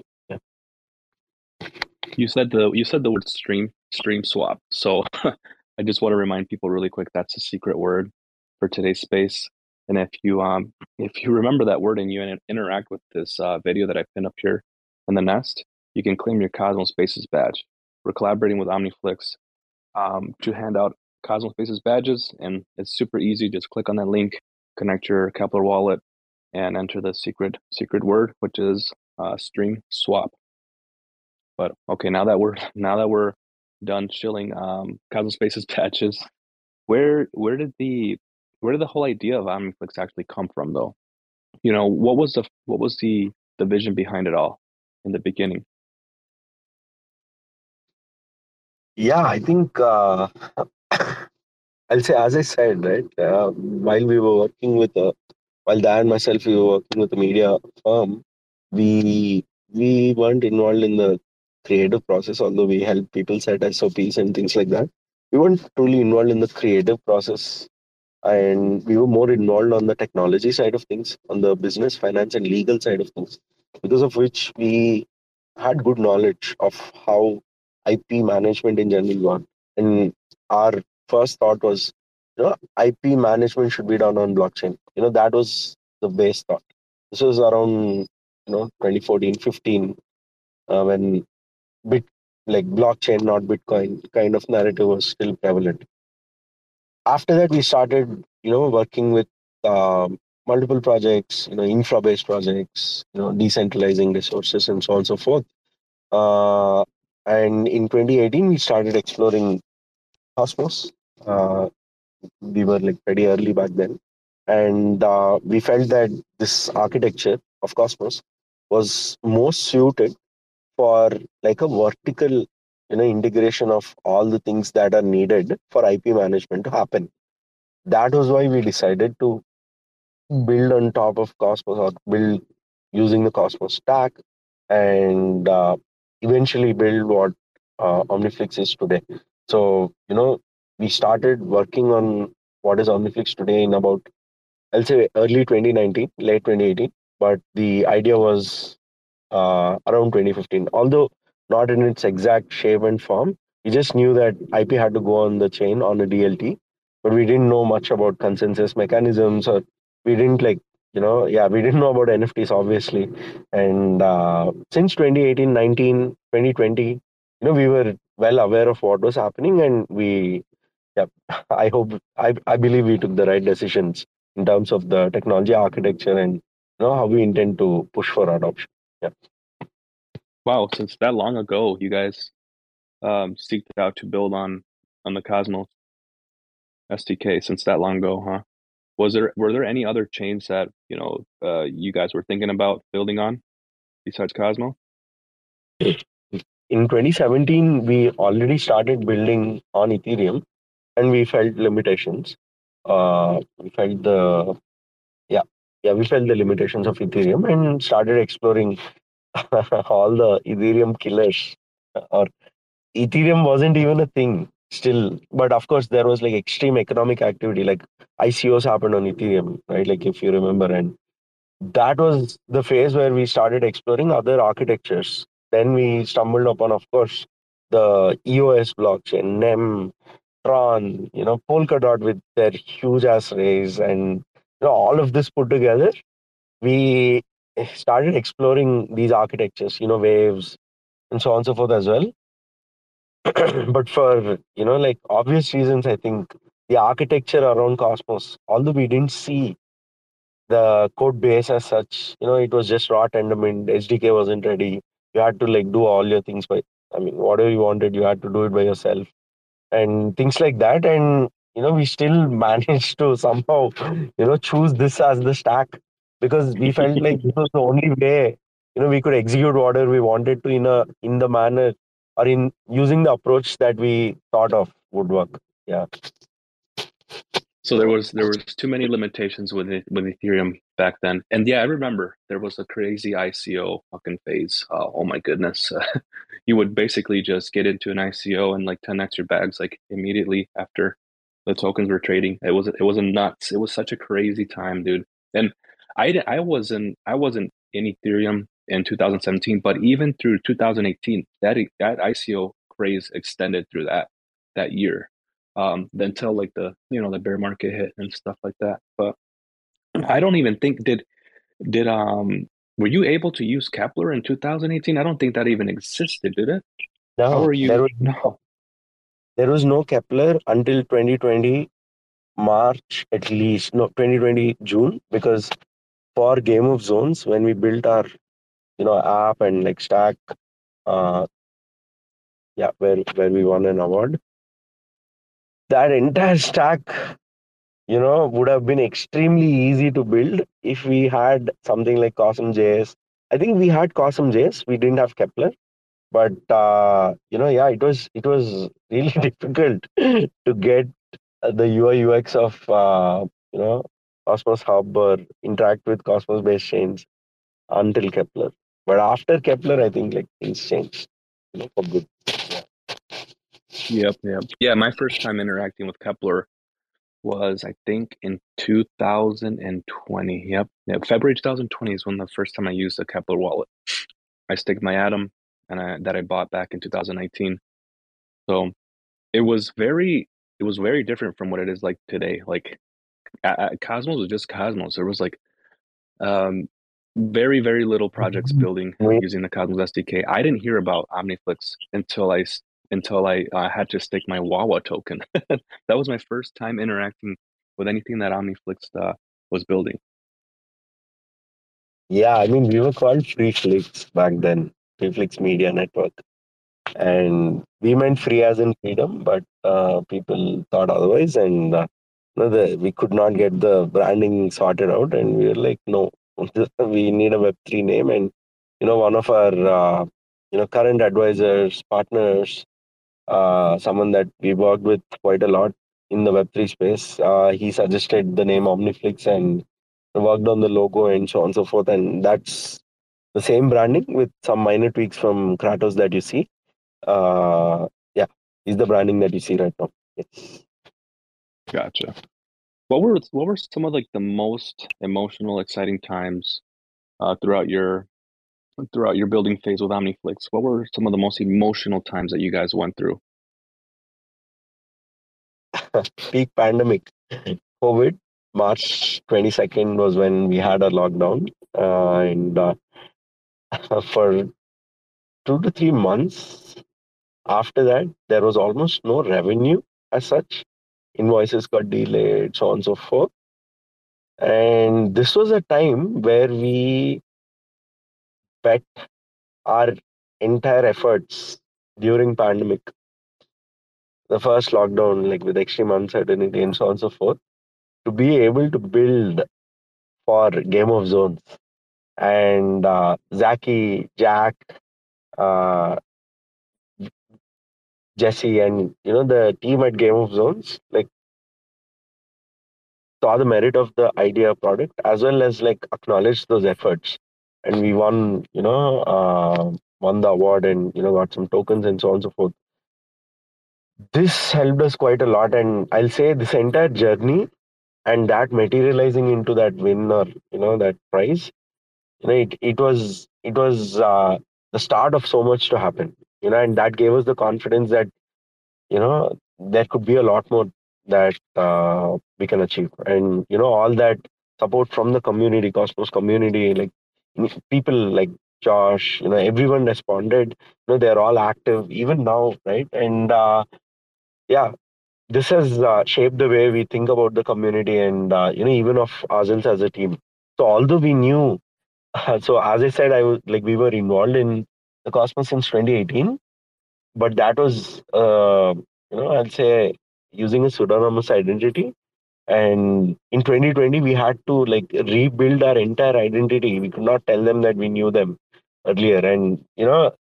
You said the you said the word stream stream swap. So I just want to remind people really quick that's a secret word for today's space. And if you um if you remember that word and you interact with this uh, video that I pinned up here in the nest, you can claim your Cosmos Spaces badge. We're collaborating with OmniFlix um, to hand out Cosmos Spaces badges, and it's super easy. Just click on that link, connect your Keplr wallet, and enter the secret secret word, which is uh, stream swap. But okay, now that we're now that we're done chilling um, Cosmos Spaces patches, where where did the where did the whole idea of Omniflix actually come from, though? You know, what was the what was the the vision behind it all in the beginning? Yeah, I think uh, I'll say, as I said, right, uh, while we were working with a while Dan and myself we were working with a media firm, we we weren't involved in the creative process, although we helped people set SOPs and things like that. We weren't truly involved in the creative process and we were more involved on the technology side of things, on the business, finance, and legal side of things, because of which we had good knowledge of how IP management in general worked. And our first thought was you know, IP management should be done on blockchain. You know, that was the base thought. This was around, you know, 2014, 15, uh, when bit like blockchain, not Bitcoin kind of narrative was still prevalent. After that, we started, you know, working with uh, multiple projects, you know, infra-based projects, you know, decentralizing resources and so on and so forth. Uh, and in 2018, we started exploring Cosmos. Uh, we were like pretty early back then and uh, we felt that this architecture of cosmos was most suited for like a vertical you know integration of all the things that are needed for ip management to happen that was why we decided to build on top of cosmos or build using the cosmos stack and uh, eventually build what uh, omniflix is today so you know we started working on what is Omniflix today in about, I'll say early 2019, late 2018. But the idea was uh, around 2015, although not in its exact shape and form. We just knew that IP had to go on the chain on a DLT, but we didn't know much about consensus mechanisms or we didn't like you know yeah we didn't know about nfts obviously. And uh, since 2018 19 2020 you know we were well aware of what was happening and we yeah i hope i i believe we took the right decisions in terms of the technology architecture and you know how we intend to push for adoption yeah wow since that long ago you guys um seeked out to build on on the cosmos sdk since that long ago huh? Was there were there any other chains that you know uh, you guys were thinking about building on besides cosmos? In 2017 we already started building on ethereum and we felt limitations. Uh, we felt the yeah yeah we felt the limitations of Ethereum and started exploring all the Ethereum killers. Or Ethereum wasn't even a thing. still but of course there was like extreme economic activity like icos happened on ethereum right like if you remember and that was the phase where we started exploring other architectures then we stumbled upon of course the eos blockchain nem tron you know polkadot with their huge ass raise and know all of this put together we started exploring these architectures you know waves and so on and so forth as well. But for you know like obvious reasons i think the architecture around cosmos although we didn't see the code base as such you know it was just raw tendermint sdk wasn't ready. You had to like do all your things by i mean whatever you wanted you had to do it by yourself and things like that. And you know we still managed to somehow you know choose this as the stack because we felt like this was the only way you know we could execute whatever we wanted to in a in the manner or in using the approach that we thought of would work. Yeah. So there was there was too many limitations with it, with Ethereum back then, and yeah, I remember there was a crazy ICO fucking phase. Uh, oh my goodness, you would basically just get into an ICO and like 10x your bags like immediately after the tokens were trading. It was it was a nuts. It was such a crazy time, dude. And I I wasn't I wasn't in Ethereum in 2017, but even through 2018, that that ICO craze extended through that that year um, until like the you know the bear market hit and stuff like that. But I don't even think did did um were you able to use Keplr in 2018? I don't think that even existed, did it? No, How are you? Was, no. There was no Keplr until 2020 March at least. No, 2020 June because for Game of Zones when we built our you know app and like stack uh yeah where where we won an award that entire stack you know would have been extremely easy to build if we had something like CosmJS. I think we had CosmJS. We didn't have Keplr, but uh, you know, yeah, it was it was really difficult to get the UI UX of uh, you know Cosmos Hub or interact with Cosmos based chains until Keplr But after Keplr I think like things changed, you know, for good. Yep, yep. Yeah, my first time interacting with Keplr was I think in 2020. Yep. Yep. February 2020 is when the first time I used a Keplr wallet. I staked my Atom and I that I bought back in 2019. So it was very it was very different from what it is like today. Like Cosmos was just Cosmos. There was like um very very little projects mm-hmm. building using the Cosmos SDK. I didn't hear about OmniFlix until I until I uh, had to stake my Wawa token. that was my first time interacting with anything that OmniFlix uh, was building. Yeah, I mean we were called FreeFlix back then, FreeFlix Media Network, and we meant free as in freedom, but uh, people thought otherwise, and uh, no, the, we could not get the branding sorted out, and we were like, no, we need a Web3 name. And, you know, one of our, uh, you know, current advisors, partners, uh, someone that we worked with quite a lot in the Web3 space, uh, he suggested the name Omniflix and worked on the logo and so on and so forth. And that's the same branding with some minor tweaks from Kratos that you see. Uh, yeah, is the branding that you see right now. Yes. Gotcha. What were what were some of like the most emotional, exciting times uh, throughout your throughout your building phase with OmniFlix? What were some of the most emotional times that you guys went through? Peak pandemic, COVID. March twenty second was when we had a lockdown, uh, and uh, for two to three months after that, there was almost no revenue as such invoices got delayed, so on and so forth. And this was a time where we bet our entire efforts during pandemic. The first lockdown, like with extreme uncertainty and so on and so forth, to be able to build for Game of Zones. And uh, Jack, uh, Jesse and you know the team at Game of Zones like saw the merit of the idea product as well as like acknowledged those efforts. And we won you know uh, won the award and you know got some tokens and so on and so forth. This helped us quite a lot and i'll say this entire journey and that materializing into that win or you know that prize you know it, it was it was uh, the start of so much to happen you know and that gave us the confidence that you know there could be a lot more that uh, we can achieve. And you know all that support from the community cosmos community like people like josh you know everyone responded. You know they're all active even now right? And uh, yeah this has uh, shaped the way we think about the community and uh, you know even of ourselves as a team. So although we knew so as i said i was like we were involved in the cosmos since 2018 but that was uh, you know i'll say using a pseudonymous identity. And in 2020 we had to like rebuild our entire identity. We could not tell them that we knew them earlier. And you know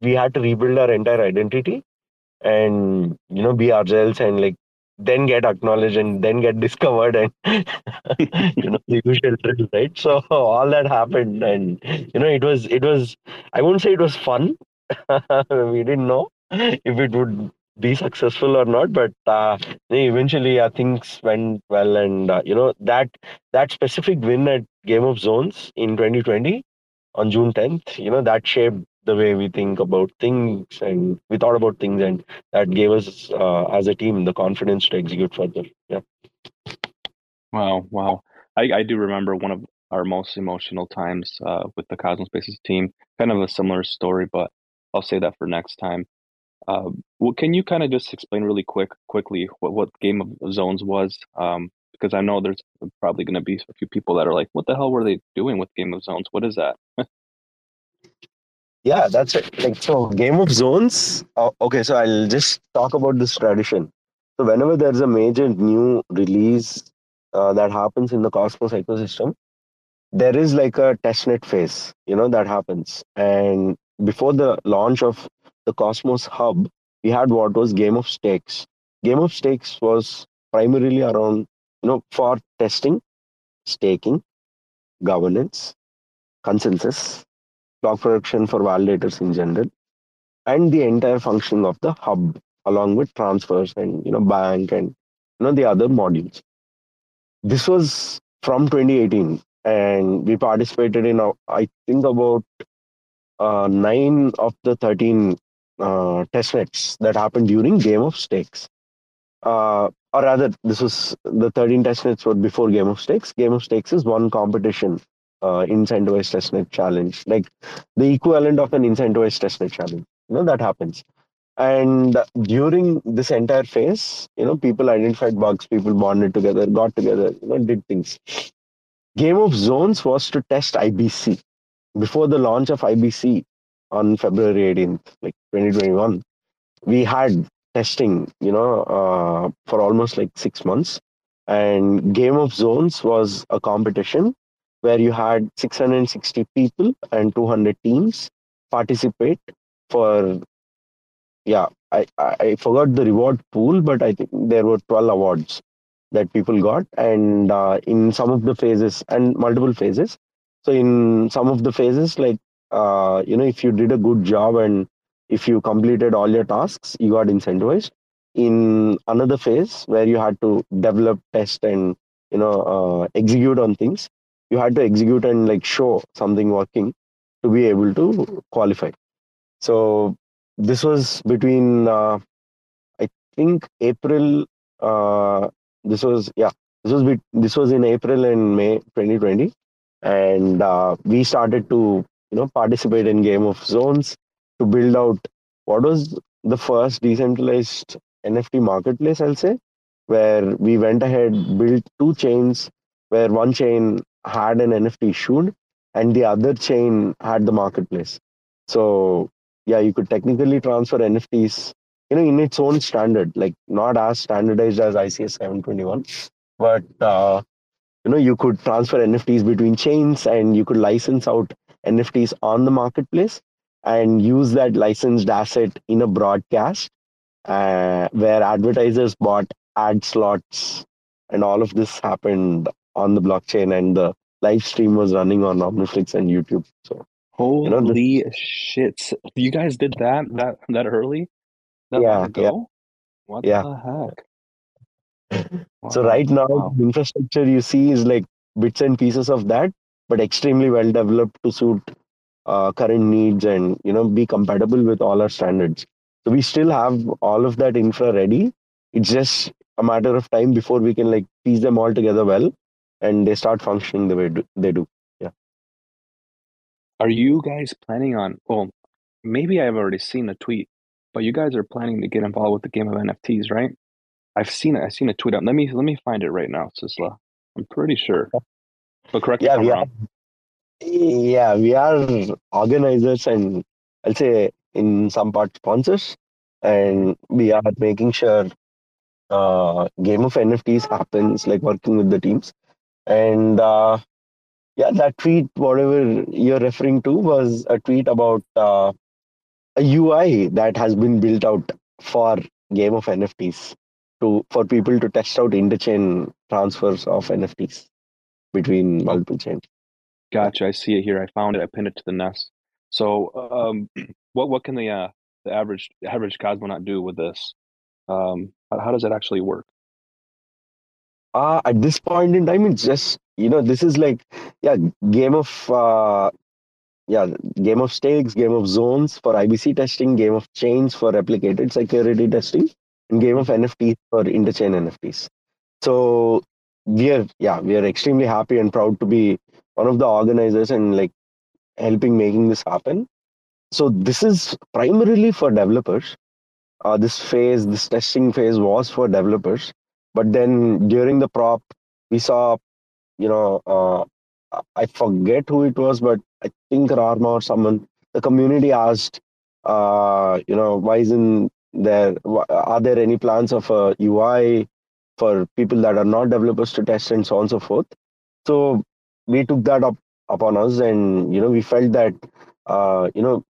we had to rebuild our entire identity and you know be ourselves and like then get acknowledged and then get discovered and you know the usual drill right? So all that happened and you know it was it was i won't say it was fun. We didn't know if it would be successful or not but uh, eventually uh, things went well and uh, you know that that specific win at game of zones in 2020 on june 10th you know that shaped the way we think about things and we thought about things and that gave us uh, as a team the confidence to execute further yeah wow wow i, I do remember one of our most emotional times uh, with the cosmos spaces team kind of a similar story but i'll say that for next time uh, well, can you kind of just explain really quick, quickly what, what Game of Zones was? Um, because I know there's probably going to be a few people that are like, "What the hell were they doing with Game of Zones? What is that?" yeah, that's it. Like so, Game of Zones. Uh, okay, so I'll just talk about this tradition. So whenever there's a major new release uh, that happens in the Cosmos ecosystem, there is like a testnet phase, you know, that happens. And before the launch of the Cosmos Hub, we had what was Game of Stakes. Game of Stakes was primarily around, you know, for testing, staking, governance, consensus, block production for validators in general, and the entire functioning of the hub, along with transfers and you know bank and you know the other modules. This was from 2018, and we participated in, uh, I think, about uh, nine of the 13 uh, testnets that happened during Game of Stakes. Uh, or rather, this was the 13 testnets were before Game of Stakes. Game of Stakes is one competition uh, incentivized testnet challenge, like the equivalent of an incentivized testnet challenge. You know, that happens. And during this entire phase, you know, people identified bugs, people bonded together, got together, you know, did things. Game of Zones was to test IBC. Before the launch of IBC, on February 18th, like 2021, we had testing, you know, uh, for almost like six months. And Game of Zones was a competition where you had 660 people and 200 teams participate for, yeah, I, I forgot the reward pool, but I think there were 12 awards that people got. And uh, in some of the phases and multiple phases, so in some of the phases, like uh, you know if you did a good job and if you completed all your tasks you got incentivized in another phase where you had to develop test and you know uh, execute on things you had to execute and like show something working to be able to qualify. So this was between uh, i think april uh, this was yeah this was this was in april and may 2020 and uh, we started to you know participate in game of zones to build out what was the first decentralized nft marketplace i'll say where we went ahead built two chains where one chain had an nft issued and the other chain had the marketplace. So yeah you could technically transfer nfts you know in its own standard like not as standardized as ics 721 but uh, you know you could transfer nfts between chains and you could license out NFTs on the marketplace and use that licensed asset in a broadcast uh, where advertisers bought ad slots and all of this happened on the blockchain and the live stream was running on Omniflix and YouTube. So holy you know, the, shit! You guys did that that that early? That yeah, yeah. What Yeah. the heck? So right now, Wow. the infrastructure you see is like bits and pieces of that, but extremely well developed to suit uh, current needs and you know be compatible with all our standards. So we still have all of that infra ready. It's just a matter of time before we can like piece them all together well, and they start functioning the way do, they do. Yeah. Are you guys planning on? Well, maybe I've already seen a tweet, but you guys are planning to get involved with the game of NFTs, right? I've seen it. I've seen a tweet out. Let me let me find it right now, Sistla. I'm pretty sure. But correct me Yeah, if I'm. Yeah, we are organizers and I'll say in some part sponsors, and we are making sure uh, game of NFTs happens, like working with the teams. And uh, yeah, that tweet, whatever you're referring to, was a tweet about uh, a UI that has been built out for game of NFTs to for people to test out interchain transfers of NFTs between multiple chains. Gotcha. I see it here. I found it. I pinned it to the nest. So, um, what what can the uh, the average average cosmonaut do with this? Um, how, how does it actually work? Uh, at this point in time, it's just you know this is like yeah game of uh, yeah game of stakes, game of zones for IBC testing, game of chains for replicated security testing, and game of NFTs for interchain NFTs. So we are yeah we are extremely happy and proud to be one of the organizers and like helping making this happen. So this is primarily for developers. Uh, this phase, this testing phase was for developers, but then during the prop, we saw you know, uh, I forget who it was, but I think Rama or someone, the community asked, uh, you know, why isn't there, are there any plans of a UI for people that are not developers to test and so on and so forth? So we took that up upon us and, you know, we felt that, uh, you know,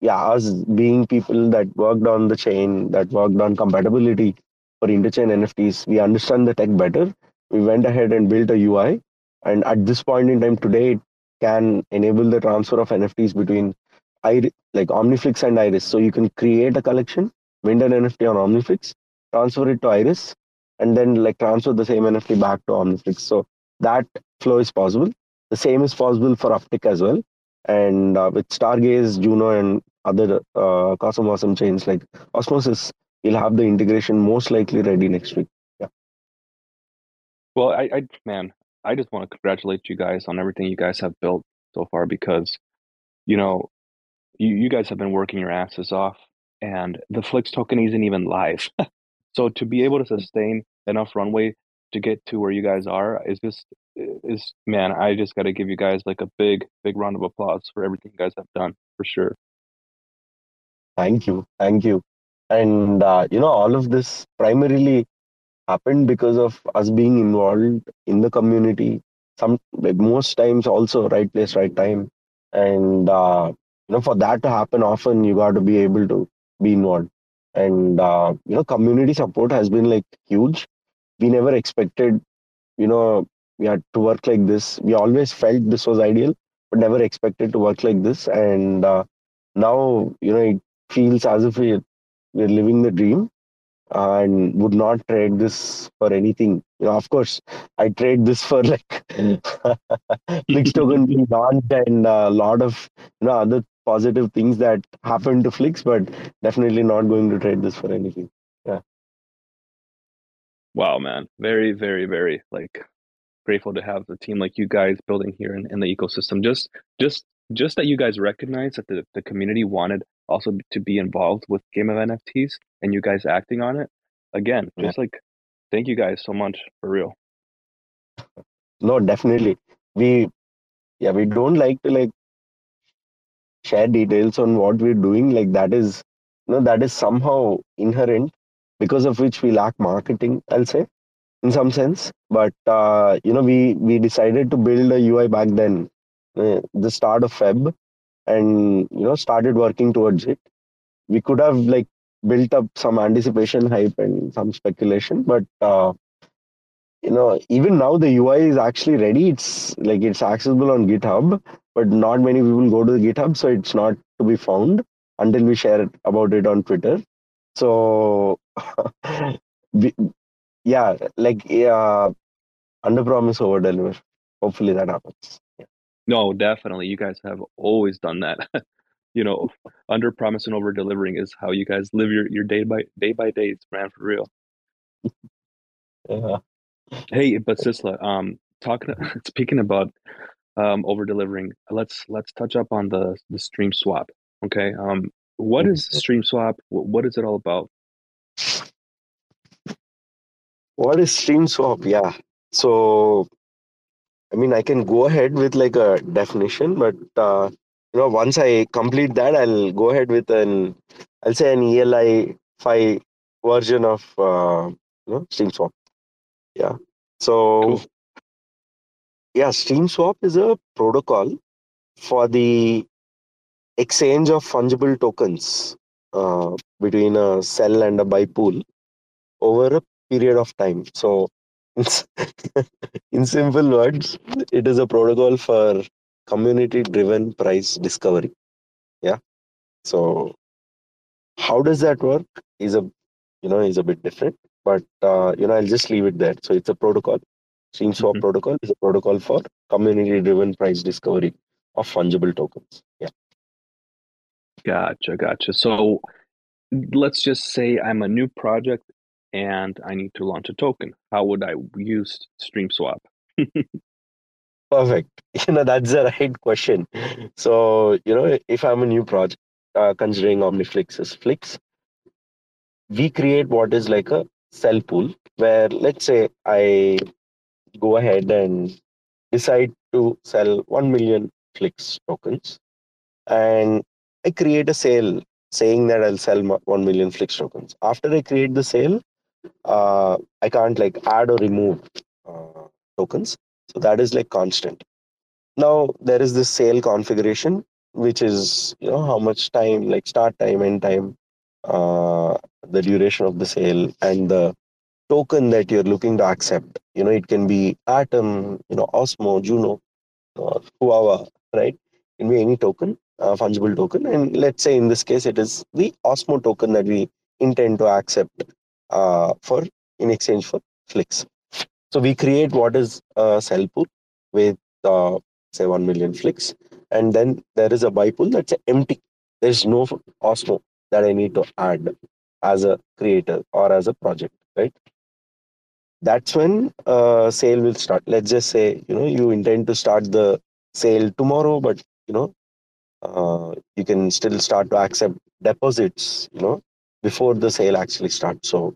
yeah, us being people that worked on the chain, that worked on compatibility for interchain NFTs, we understand the tech better. We went ahead and built a UI, and at this point in time today, it can enable the transfer of NFTs between Iris, like Omniflix and Iris. So you can create a collection, mint an NFT on Omniflix, transfer it to Iris, and then like transfer the same NFT back to Omniflix. So that flow is possible. The same is possible for Uptick as well. And uh, with Stargaze, Juno, and other uh, CosmWasm chains like Osmosis, you'll have the integration most likely ready next week. Yeah. Well, I, I man, I just want to congratulate you guys on everything you guys have built so far because, you know, you, you guys have been working your asses off and the Flix token isn't even live. so to be able to sustain enough runway to get to where you guys are is just is man, I just got to give you guys like a big, big round of applause for everything you guys have done for sure. Thank you. Thank you. And, uh, you know, all of this primarily happened because of us being involved in the community. Some, most times also, right place, right time. And, uh, you know, for that to happen often, you got to be able to be involved. And, uh, you know, community support has been like huge. We never expected, you know, we had to work like this. We always felt this was ideal, but never expected to work like this. And uh, now, you know, it feels as if we, we're living the dream and would not trade this for anything. You know, of course, I trade this for like Flix token being launched and a lot of you know other positive things that happened to Flix, but definitely not going to trade this for anything. Yeah. Wow, man. Very, very, very like grateful to have the team like you guys building here in, in the ecosystem. Just just just that you guys recognize that the, the community wanted also to be involved with game of NFTs and you guys acting on it. Again, just like thank you guys so much for real. No, definitely. We yeah, we don't like to like share details on what we're doing. Like that is you know, that is somehow inherent because of which we lack marketing, I'll say, in some sense. But uh, you know, we we decided to build a UI back then, uh, the start of Feb, and you know, started working towards it. We could have like built up some anticipation hype and some speculation, but uh, you know even now the ui is actually ready it's like it's accessible on github but not many people go to the github so it's not to be found until we share about it on twitter So, yeah, like yeah, under promise over deliver. Hopefully that happens. No, definitely. You guys have always done that. you know, under promise and over delivering is how you guys live your, your day by day by days, man, for real. yeah. Hey, but Sistla, um, talking speaking about um over delivering, let's let's touch up on the the stream swap. Okay. Um, what is stream swap? What is it all about? What is stream swap? Yeah. So, I mean, I can go ahead with like a definition, but uh, you know, once I complete that, I'll go ahead with an, I'll say an ELI five version of uh, you know stream swap. Yeah. So, cool. yeah, stream swap is a protocol for the exchange of fungible tokens uh, between a sell and a buy pool over a period of time. So, in simple words, it is a protocol for community driven price discovery. Yeah. So, how does that work? Is a you know is a bit different, but uh, you know I'll just leave it there. So it's a protocol. Stream swap mm-hmm. protocol is a protocol for community driven price discovery of fungible tokens. Yeah. Gotcha, gotcha. So let's just say I'm a new project and I need to launch a token. How would I use StreamSwap? Perfect. You know, that's the right question. So, you know, if I'm a new project, uh, considering OmniFlix as Flix, we create what is like a sell pool where let's say I go ahead and decide to sell 1 million Flix tokens and I create a sale saying that I'll sell 1 million Flix tokens. After I create the sale, uh, I can't like add or remove uh, tokens. So that is like constant. Now there is this sale configuration, which is you know how much time, like start time, end time, uh, the duration of the sale, and the token that you're looking to accept. You know, it can be Atom, you know, Osmo, Juno, uh, Huahua, right? It can be any token uh, fungible token. And let's say in this case, it is the Osmo token that we intend to accept uh, for in exchange for Flix. So we create what is a sell pool with uh, say 1 million Flix. And then there is a buy pool that's empty. There's no Osmo that I need to add as a creator or as a project, right? That's when uh, sale will start. Let's just say, you know, you intend to start the sale tomorrow, but you know, uh, you can still start to accept deposits you know before the sale actually starts so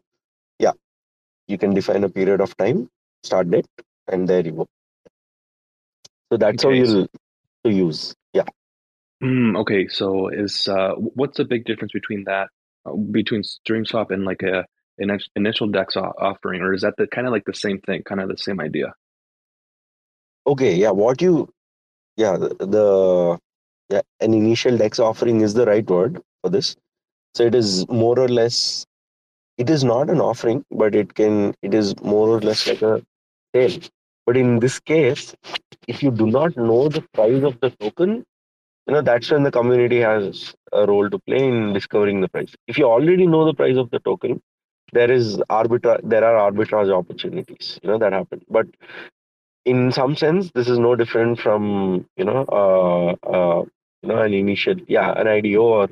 you can define a period of time start date and there you go. So that's okay, how you'll to use yeah. Mm, okay so is uh, what's the big difference between that uh, between streamswap and like a an initial dex offering or is that the kind of like the same thing kind of the same idea? Okay yeah what you yeah the, the yeah, an initial dex offering is the right word for this. So it is more or less, it is not an offering, but it can, it is more or less like a sale. But in this case, if you do not know the price of the token, you know that's when the community has a role to play in discovering the price. If you already know the price of the token, there is arbitrage. There are arbitrage opportunities, you know that happen. But in some sense, this is no different from you know uh, uh, you know, an initial, yeah, an IDO or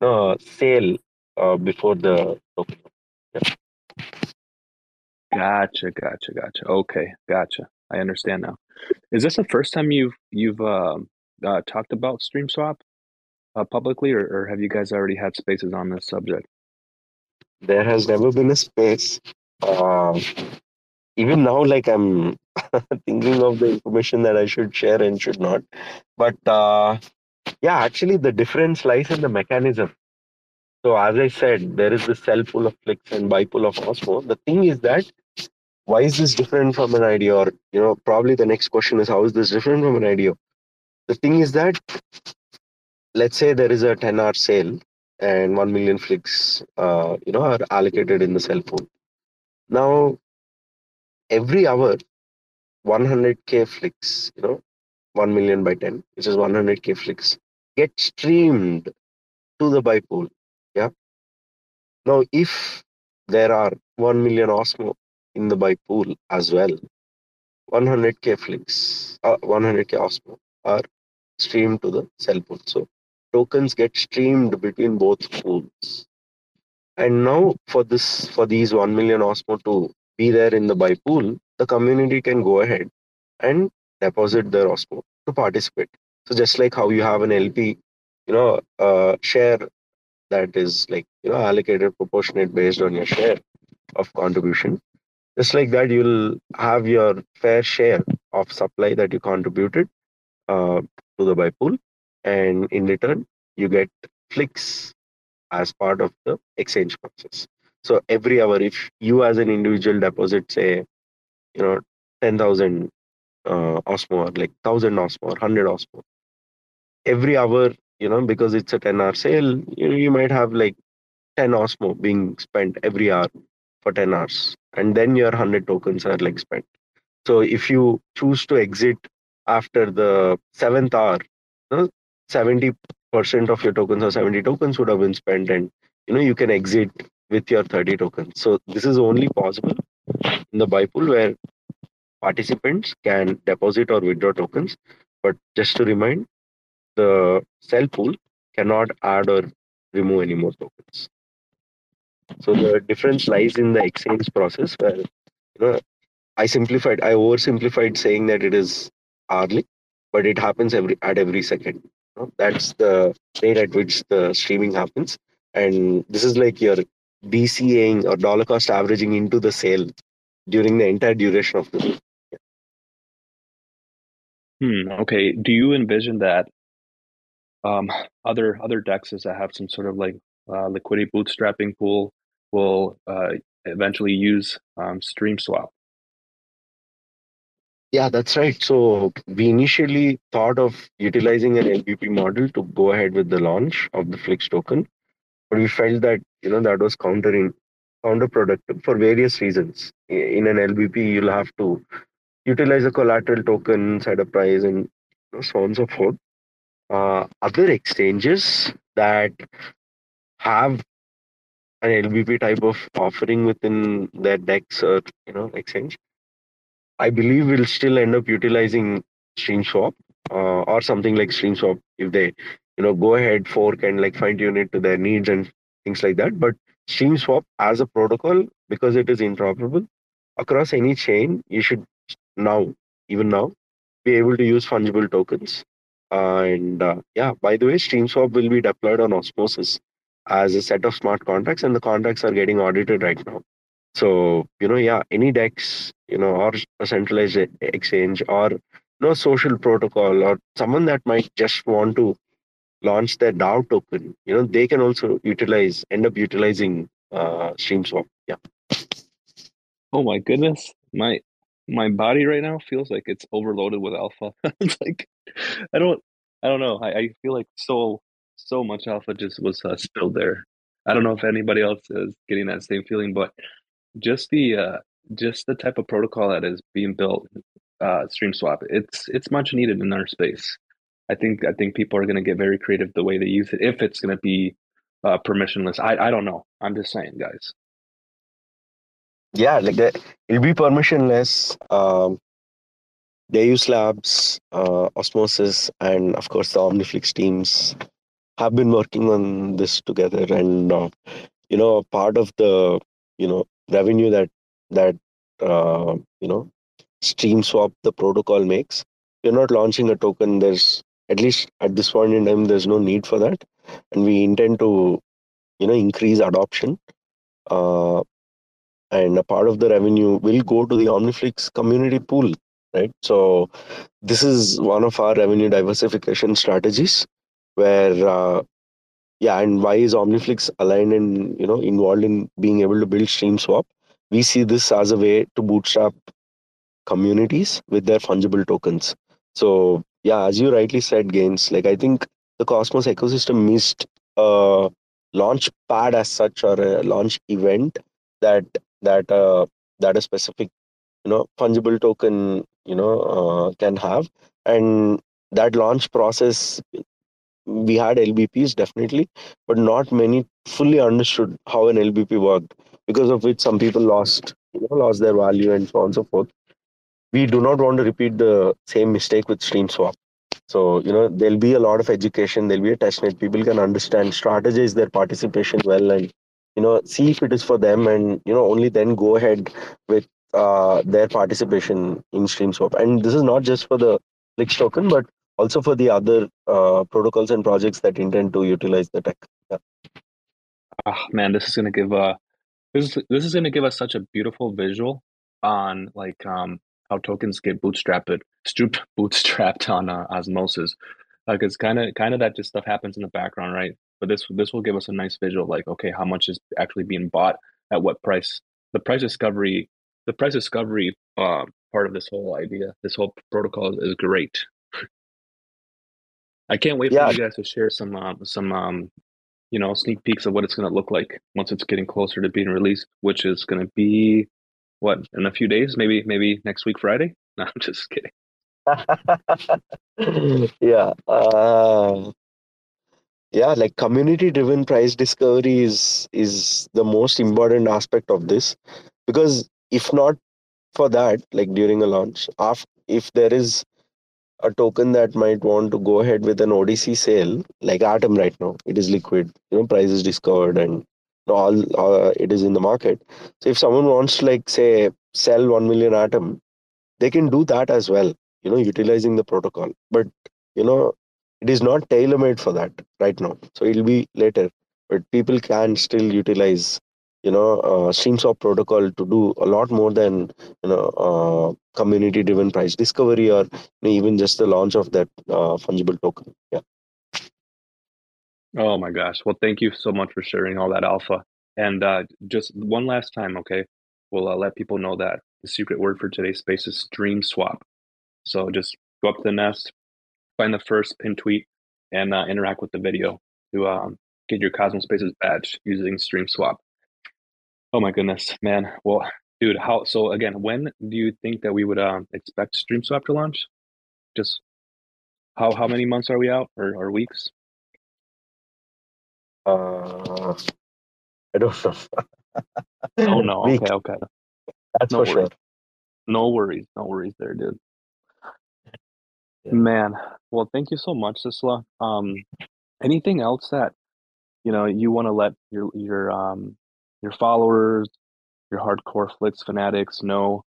no, sale uh, before the token. Gotcha, gotcha, gotcha. Okay, gotcha. I understand now. Is this the first time you've you've uh, uh, talked about StreamSwap uh, publicly, or, or have you guys already had spaces on this subject? There has never been a space. Uh, even now, like I'm thinking of the information that I should share and should not. But uh, yeah, actually, the difference lies in the mechanism. So, as I said, there is the sell pool of Flix and pool of Osmo. The thing is that why is this different from an IDO? Or, you know, probably the next question is how is this different from an IDO? The thing is that, let's say there is a 10 hour sale and 1 million Flix uh, you know, are allocated in the sell pool. Now, every hour, 100k Flix you know, 1 million by 10, which is 100k Flix get streamed to the pool. Yeah. Now, if there are 1 million Osmo in the buy pool as well, 100k Flix, uh, 100k Osmo are streamed to the sell pool. So tokens get streamed between both pools. And now for this, for these 1 million Osmo to be there in the buy pool, the community can go ahead and deposit their Osmo to participate. So just like how you have an LP, you know, uh, share that is like you know allocated proportionate based on your share of contribution. Just like that, you'll have your fair share of supply that you contributed uh, to the buy pool, and in return, you get Flix as part of the exchange process. So every hour, if you as an individual deposit, say, you know, 10,000 uh, Osmo or like 1,000 Osmo or 100 Osmo, every hour, you know, because it's a 10 hour sale, you, know, you might have like 10 Osmo being spent every hour for 10 hours. And then your 100 tokens are like spent. So if you choose to exit after the seventh hour, you know, 70% of your tokens or 70 tokens would have been spent and you know you can exit with your 30 tokens. So this is only possible in the buy pool where participants can deposit or withdraw tokens. But just to remind, the sell pool cannot add or remove any more tokens. So the difference lies in the exchange process where you know I simplified, I oversimplified saying that it is hourly, but it happens every at every second. You know, that's the rate at which the streaming happens, and this is like your DCAing or dollar cost averaging into the sale during the entire duration of the day. Hmm. Okay. Do you envision that um, other other dexes that have some sort of like uh, liquidity bootstrapping pool will uh, eventually use um, Stream Swap? Yeah, that's right. So we initially thought of utilizing an LBP model to go ahead with the launch of the Flix token, but we felt that you know that was countering counterproductive for various reasons. In an LBP, you'll have to utilize a collateral token, set a price, and so on and so forth. Uh, other exchanges that have an LBP type of offering within their DEX or you know exchange, I believe we'll still end up utilizing StreamSwap uh, or something like StreamSwap if they you know go ahead fork and like fine tune it to their needs and things like that. But StreamSwap as a protocol because it is interoperable across any chain, you should now even now be able to use fungible tokens. And uh, yeah, by the way, StreamSwap will be deployed on Osmosis as a set of smart contracts, and the contracts are getting audited right now. So, you know, yeah, any DEX, you know, or a centralized exchange or you know, social protocol or someone that might just want to launch their DAO token, you know, they can also utilize, end up utilizing uh, StreamSwap. Yeah. Oh my goodness. My my body right now feels like it's overloaded with alpha. it's like I don't I don't know. I, I feel like so so much alpha just was uh, spilled there. I don't know if anybody else is getting that same feeling, but just the uh, just the type of protocol that is being built, uh, Stream Swap, it's it's much needed in our space. I think I think people are going to get very creative the way they use it if it's going to be uh, permissionless. I I don't know. I'm just saying, guys. Yeah, like that. It'll be permissionless. Um, use Labs, uh, Osmosis, and of course the OmniFlix teams have been working on this together. And uh, you know, part of the you know revenue that that uh, you know stream swap the protocol makes you're not launching a token there's at least at this point in time there's no need for that and we intend to you know increase adoption uh, and a part of the revenue will go to the omniflix community pool right? So this is one of our revenue diversification strategies where uh, yeah and why is omniflix aligned and you know involved in being able to build stream swap? We see this as a way to bootstrap communities with their fungible tokens. So yeah as you rightly said Gainz like i think the cosmos ecosystem missed a launch pad as such or a launch event that that uh, that a specific you know fungible token you know uh, can have and that launch process we had LBPs definitely, but not many fully understood how an LBP worked, because of which some people lost you know, lost their value and so on and so forth. We do not want to repeat the same mistake with stream swap. So, you know, there'll be a lot of education, there'll be a testnet. People can understand, strategize their participation well and, you know, see if it is for them and, you know, only then go ahead with uh, their participation in stream swap. And this is not just for the Flix token, but also for the other uh, protocols and projects that intend to utilize the tech. Yeah. Oh, man, this is going to give uh, this is, this is going to give us such a beautiful visual on like um, how tokens get bootstrapped, stoop bootstrapped on uh, osmosis. Like it's kind of kind of that just stuff happens in the background, right? But this this will give us a nice visual, like okay, how much is actually being bought at what price? The price discovery, the price discovery uh, part of this whole idea, this whole protocol is great. I can't wait yeah. for you guys to share some um, some um, you know sneak peeks of what it's going to look like once it's getting closer to being released, which is going to be what in a few days, maybe maybe next week Friday. No, I'm just kidding. yeah, uh, yeah, like community driven price discovery is is the most important aspect of this because if not for that, like during a launch, if if there is a token that might want to go ahead with an OTC sale, like Atom right now, it is liquid, you know, price is discovered and all uh, it is in the market. So if someone wants to like say sell 1 million Atom, they can do that as well, you know, utilizing the protocol. But, you know, it is not tailor made for that right now. So it'll be later, but people can still utilize you know uh, streamswap protocol to do a lot more than you know uh, community driven price discovery or you know, even just the launch of that uh, fungible token. Yeah. Oh my gosh. Well thank you so much for sharing all that alpha. And uh, just one last time okay? We'll uh, let people know that the secret word for today's space is stream swap. So just go up to the nest find the first pin tweet and uh, interact with the video to um, get your cosmos spaces badge using stream swap Oh my goodness, man. Well, dude, how so again, when do you think that we would um expect StreamSwap to launch? Just how how many months are we out or, or weeks? Uh, I don't know. oh no, okay, okay. That's no for worries. sure. No worries, no worries there, dude. Yeah. Man, well, thank you so much, Sistla. Um, anything else that you know you want to let your your um your followers, your hardcore Flix fanatics know?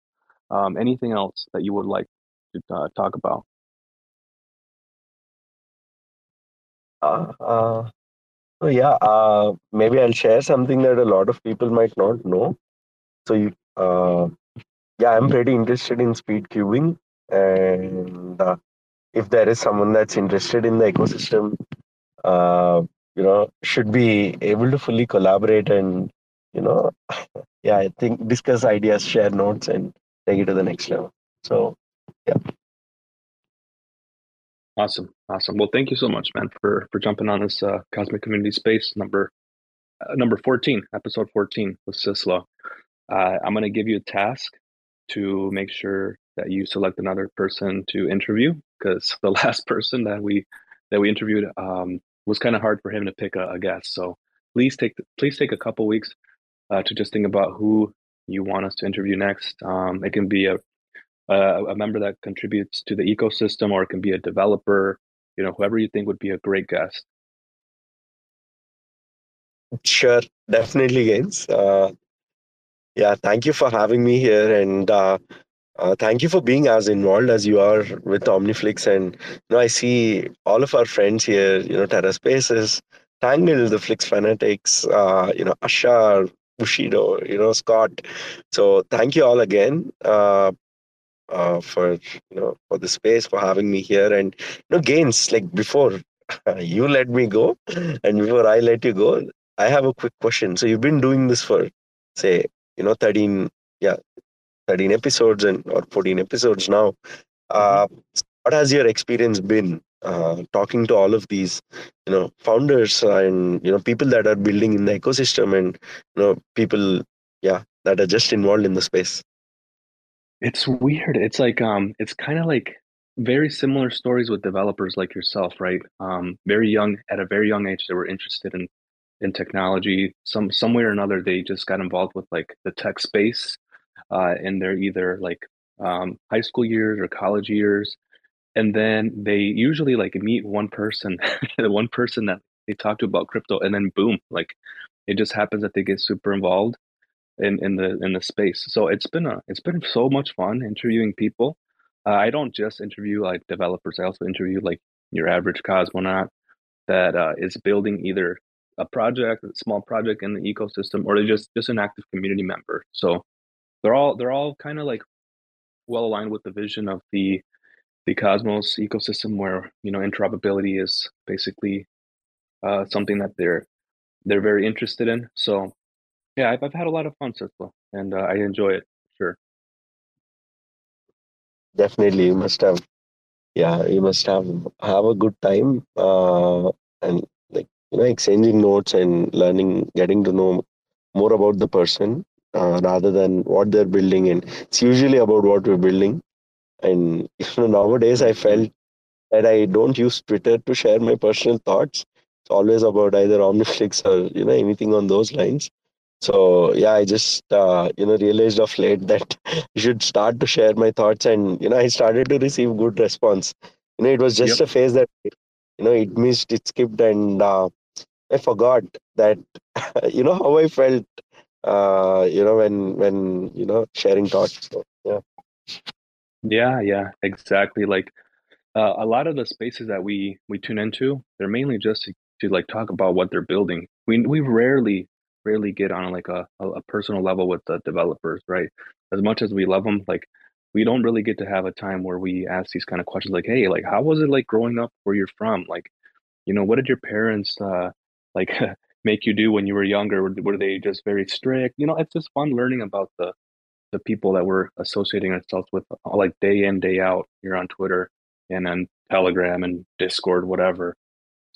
Um, anything else that you would like to uh, talk about? Uh, uh, so yeah, uh, maybe I'll share something that a lot of people might not know. So you, uh, yeah, I'm pretty interested in speed cubing, and uh, if there is someone that's interested in the ecosystem, uh, you know, should be able to fully collaborate and you know, yeah, I think discuss ideas, share notes, and take it to the next level. So, yeah. Awesome, awesome. Well, thank you so much, man, for for jumping on this uh, cosmic community space number uh, number fourteen, episode fourteen with Sistla. Uh, I'm going to give you a task to make sure that you select another person to interview because the last person that we that we interviewed um, was kind of hard for him to pick a, a guest. So please take please take a couple weeks uh, to just think about who you want us to interview next. Um, it can be a, a, a member that contributes to the ecosystem, or it can be a developer. You know, whoever you think would be a great guest. Sure, definitely, Gainz. Uh, yeah, thank you for having me here, and uh, uh, thank you for being as involved as you are with Omniflix. And you know, I see all of our friends here. You know, Terra Spaces, Tangle, the Flix fanatics. Uh, you know, Ashar, Bushido, you know, Scott. So thank you all again uh, uh, for you know for the space for having me here. And you know, like before you let me go, and before I let you go, I have a quick question. So you've been doing this for say you know 13 yeah 13 episodes and or 14 episodes now. Uh, what has your experience been uh, talking to all of these you know founders and you know people that are building in the ecosystem and you know people yeah that are just involved in the space it's weird it's like um it's kind of like very similar stories with developers like yourself, right? Um, very young, at a very young age, they were interested in in technology. Some some way or another, they just got involved with like the tech space, uh, in their either like um, high school years or college years, and then they usually like meet one person, the one person that they talk to about crypto, and then boom, like it just happens that they get super involved in in the in the space. So it's been a it's been so much fun interviewing people. Uh, I don't just interview like developers. I also interview like your average cosmonaut that uh, is building either a project, a small project in the ecosystem, or just just an active community member. So they're all they're all kind of like well aligned with the vision of the the Cosmos ecosystem, where you know interoperability is basically uh, something that they're they're very interested in. So yeah, I've, I've had a lot of fun so far, and uh, I enjoy it. Sure. Definitely, you must have. Yeah, you must have have a good time, uh, and like you know, exchanging notes and learning, getting to know more about the person uh, rather than what they're building. And it's usually about what we're building. And you know, nowadays, I felt that I don't use Twitter to share my personal thoughts. It's always about either Omniflix or you know anything on those lines. So yeah, I just uh, you know realized of late that I should start to share my thoughts, and you know I started to receive good response. You know, it was just Yep. a phase that you know it missed, it skipped, and uh, I forgot that you know how I felt. Uh, you know when when you know sharing thoughts. So, yeah, Yeah, yeah, exactly. Like uh, a lot of the spaces that we we tune into, they're mainly just to, to like talk about what they're building. We we rarely rarely get on like a, a a personal level with the developers, right? As much as we love them, like we don't really get to have a time where we ask these kind of questions like, hey, like how was it like growing up where you're from? Like, you know, what did your parents uh like make you do when you were younger? Were, were they just very strict? You know, it's just fun learning about the the people that we're associating ourselves with uh, like day in day out here on twitter and on telegram and discord whatever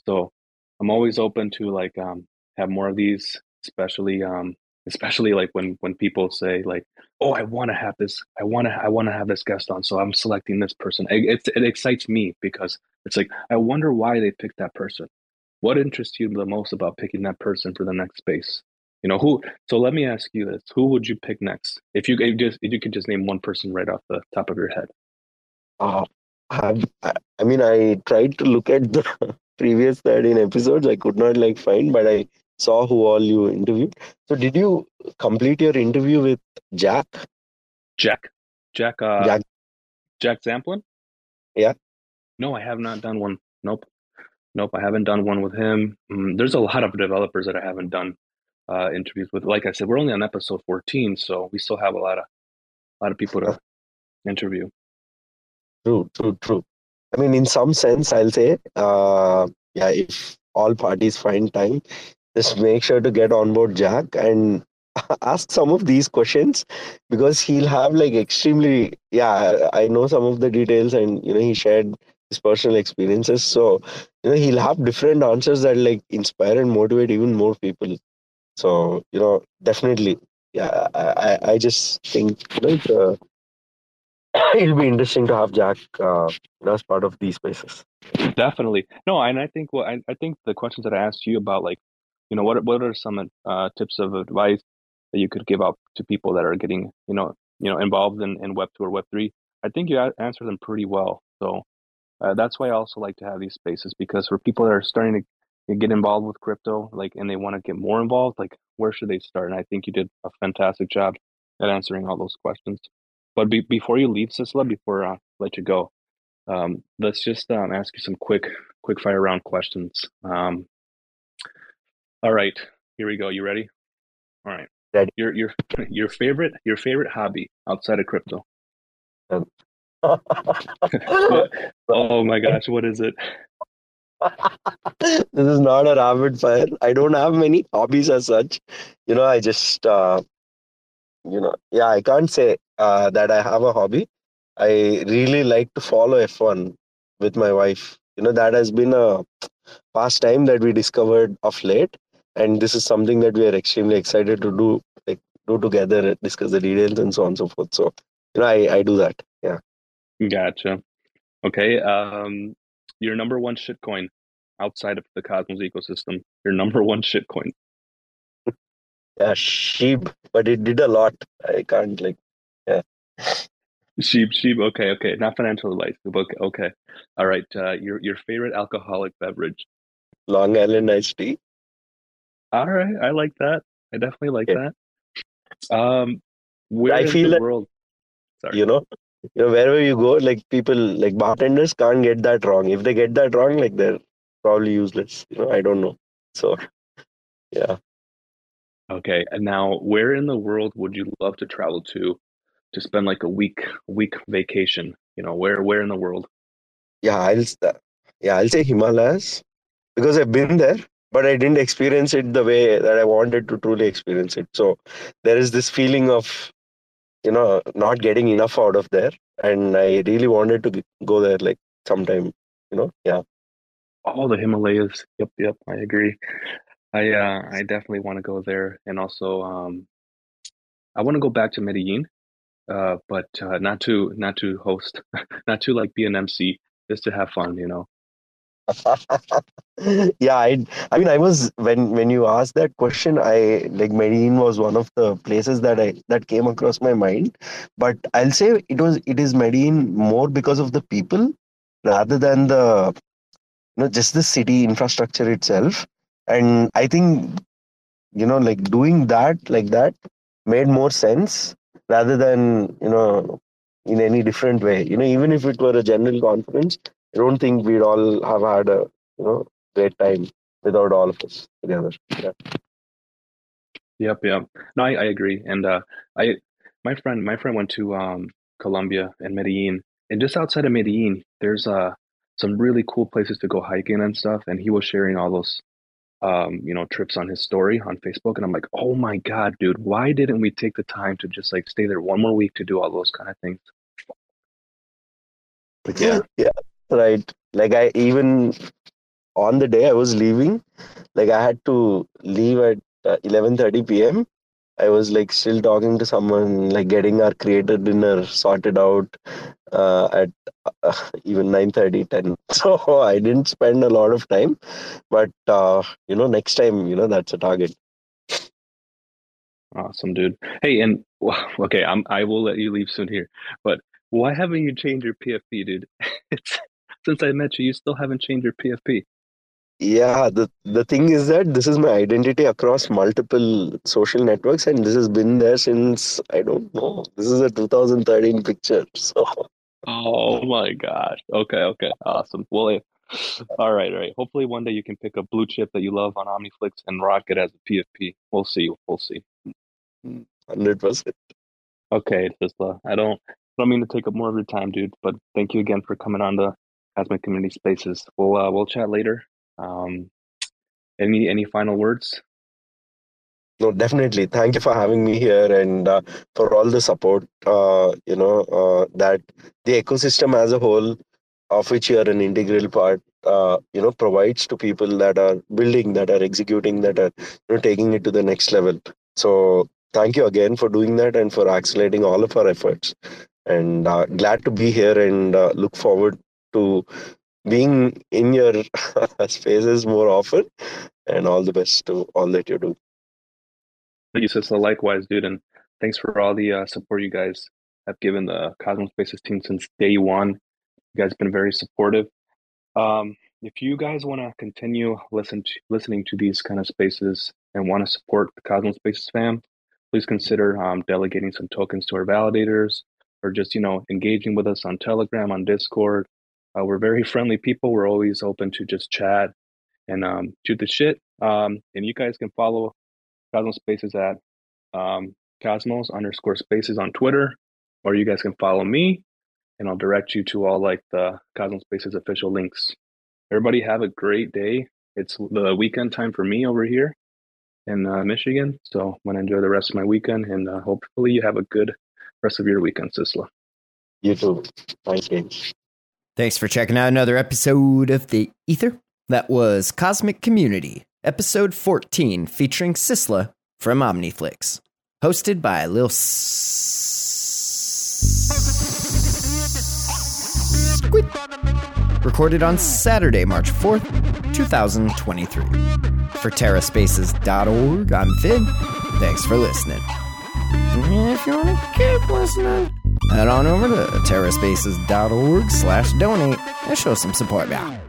so i'm always open to like um have more of these especially um especially like when when people say like oh i want to have this i want to i want to have this guest on so i'm selecting this person it, it, it excites me because it's like i wonder why they picked that person what interests you the most about picking that person for the next space? You know who so let me ask you this. Who would you pick next? If you if just if you could just name one person right off the top of your head. Uh, I, I mean I tried to look at the previous 13 episodes. I could not like find, but I saw who all you interviewed. So did you complete your interview with Jack? jack. Jack uh Jack, jack Zampolin? Yeah. no i have not done one. Nope nope i haven't done one with him. Mm, there's a lot of developers that i haven't done uh interviews with. Like i said we're only on episode 14 so we still have a lot of a lot of people to interview. True, true, true. I mean, in some sense, I'll say, uh, yeah, if all parties find time, just make sure to get on board Jack and ask some of these questions because he'll have like extremely, yeah, I know some of the details and, you know, he shared his personal experiences. So, you know, he'll have different answers that like inspire and motivate even more people. So, you know, definitely, yeah, I, I, just think, you know, a it'll be interesting to have Jack uh, as part of these spaces. Definitely. No, and I think well I, I think the questions that I asked you about, like, you know, what what are some uh, tips of advice that you could give out to people that are getting, you know, you know, involved in, in Web two or Web three? I think you answered them pretty well. So uh, that's why I also like to have these spaces because for people that are starting to get involved with crypto, like, and they want to get more involved, like, where should they start? And I think you did a fantastic job at answering all those questions. But be, before you leave, Sistla, before I let you go, um, let's just um, ask you some quick, quick fire round questions. Um, all right, here we go. You ready? All right. Ready. Your your your favorite your favorite hobby outside of crypto? Oh my gosh, what is it? this is not a rapid fire. I don't have many hobbies as such. You know, I just, uh, you know, yeah, I can't say uh, that I have a hobby. I really like to follow F1 with my wife. You know, that has been a pastime that we discovered of late. And this is something that we are extremely excited to do, like, do together, discuss the details and so on and so forth. So, you know, I, I do that. Gotcha. Okay. Um, your number one shitcoin outside of the Cosmos ecosystem. Your number one shitcoin. Yeah, sheep, but it did a lot. I can't like, yeah. Sheep, sheep. Okay, okay. Not financial advice. Okay, okay. All right. Uh, your your favorite alcoholic beverage. Long Island iced tea. All right, I like that. I definitely like Yeah. that. Um, where I in feel the that- world? Sorry. You know, you know wherever you go, like people, like bartenders can't get that wrong. If they get that wrong, like they're probably useless. You know, I don't know. So, yeah. Okay, and now where in the world would you love to travel to to spend like a week week vacation? You know, where where in the world? Yeah, I'll uh, yeah, I'll say Himalayas because I've been there, but I didn't experience it the way that I wanted to truly experience it. So there is this feeling of you know not getting enough out of there, and I really wanted to go there like sometime. You know, yeah, all the Himalayas. Yep, yep, I agree. I uh I definitely want to go there and also um I want to go back to Medellin, uh but uh not to not to host, not to like be an MC, just to have fun, you know. yeah. I I mean, I was when when you asked that question, I like Medellin was one of the places that I that came across my mind, but I'll say it was it is Medellin more because of the people rather than the you know just the city infrastructure itself and i think you know like doing that like that made more sense rather than you know in any different way you know even if it were a general conference i don't think we'd all have had a you know great time without all of us together yeah. Yep, yep. No, I, I agree. And uh I my friend my friend went to um Colombia and Medellin. And just outside of Medellin, there's uh some really cool places to go hiking and stuff. And he was sharing all those um, you know, trips on his story on Facebook. And I'm like, oh my God, dude, why didn't we take the time to just like stay there one more week to do all those kind of things? But yeah. yeah right like i even on the day i was leaving like i had to leave at uh, 11:30 p.m i was like still talking to someone like getting our creator dinner sorted out uh, at uh, even 9:30 10 so i didn't spend a lot of time but uh, you know next time you know that's a target Awesome, dude. Hey, and okay, I'm I will let you leave soon here, but why haven't you changed your PFP, dude? It's since I met you, you still haven't changed your PFP. yeah the the thing is that this is my identity across multiple social networks and this has been there since i don't know this is a 2013 picture so Oh my gosh. Okay, okay, awesome. Well, all right, all right. Hopefully, one day you can pick a blue chip that you love on OmniFlix and rock it as a PFP. We'll see. We'll see. 100% Okay, Sistla. I don't I don't mean to take up more of your time, dude, but thank you again for coming on the Cosmic Community Spaces. We'll uh, we'll chat later. Um, any any final words? no definitely thank you for having me here and uh, for all the support uh, you know uh, that the ecosystem as a whole of which you are an integral part uh, you know provides to people that are building that are executing that are you know taking it to the next level so thank you again for doing that and for accelerating all of our efforts and uh, glad to be here and uh, look forward to being in your spaces more often and all the best to all that you do Thank you. Likewise, dude, and thanks for all the uh, support you guys have given the Cosmos Spaces team since day one. You guys have been very supportive. Um, if you guys want to continue listen to, listening to these kind of spaces and want to support the Cosmos Spaces fam, please consider um, delegating some tokens to our validators or just you know engaging with us on Telegram, on Discord. Uh, we're very friendly people. We're always open to just chat and um, shoot the shit. Um, and you guys can follow Cosmos Spaces at um, Cosmos underscore Spaces on Twitter, or you guys can follow me, and I'll direct you to all like the Cosmos Spaces official links. Everybody have a great day. It's the weekend time for me over here in uh, Michigan, so I'm gonna enjoy the rest of my weekend, and uh, hopefully you have a good rest of your weekend, Sistla. you too thank you Thanks for checking out another episode of The Ether. That was Cosmic Community, episode 14, featuring Sistla from Omniflix. Hosted by Lil Squid. recorded on Saturday, March 4th, 2023. For TerraSpaces.org, I'm Finn. Thanks for listening. If you want to keep listening, head on over to TerraSpaces.org slash donate and show some support now.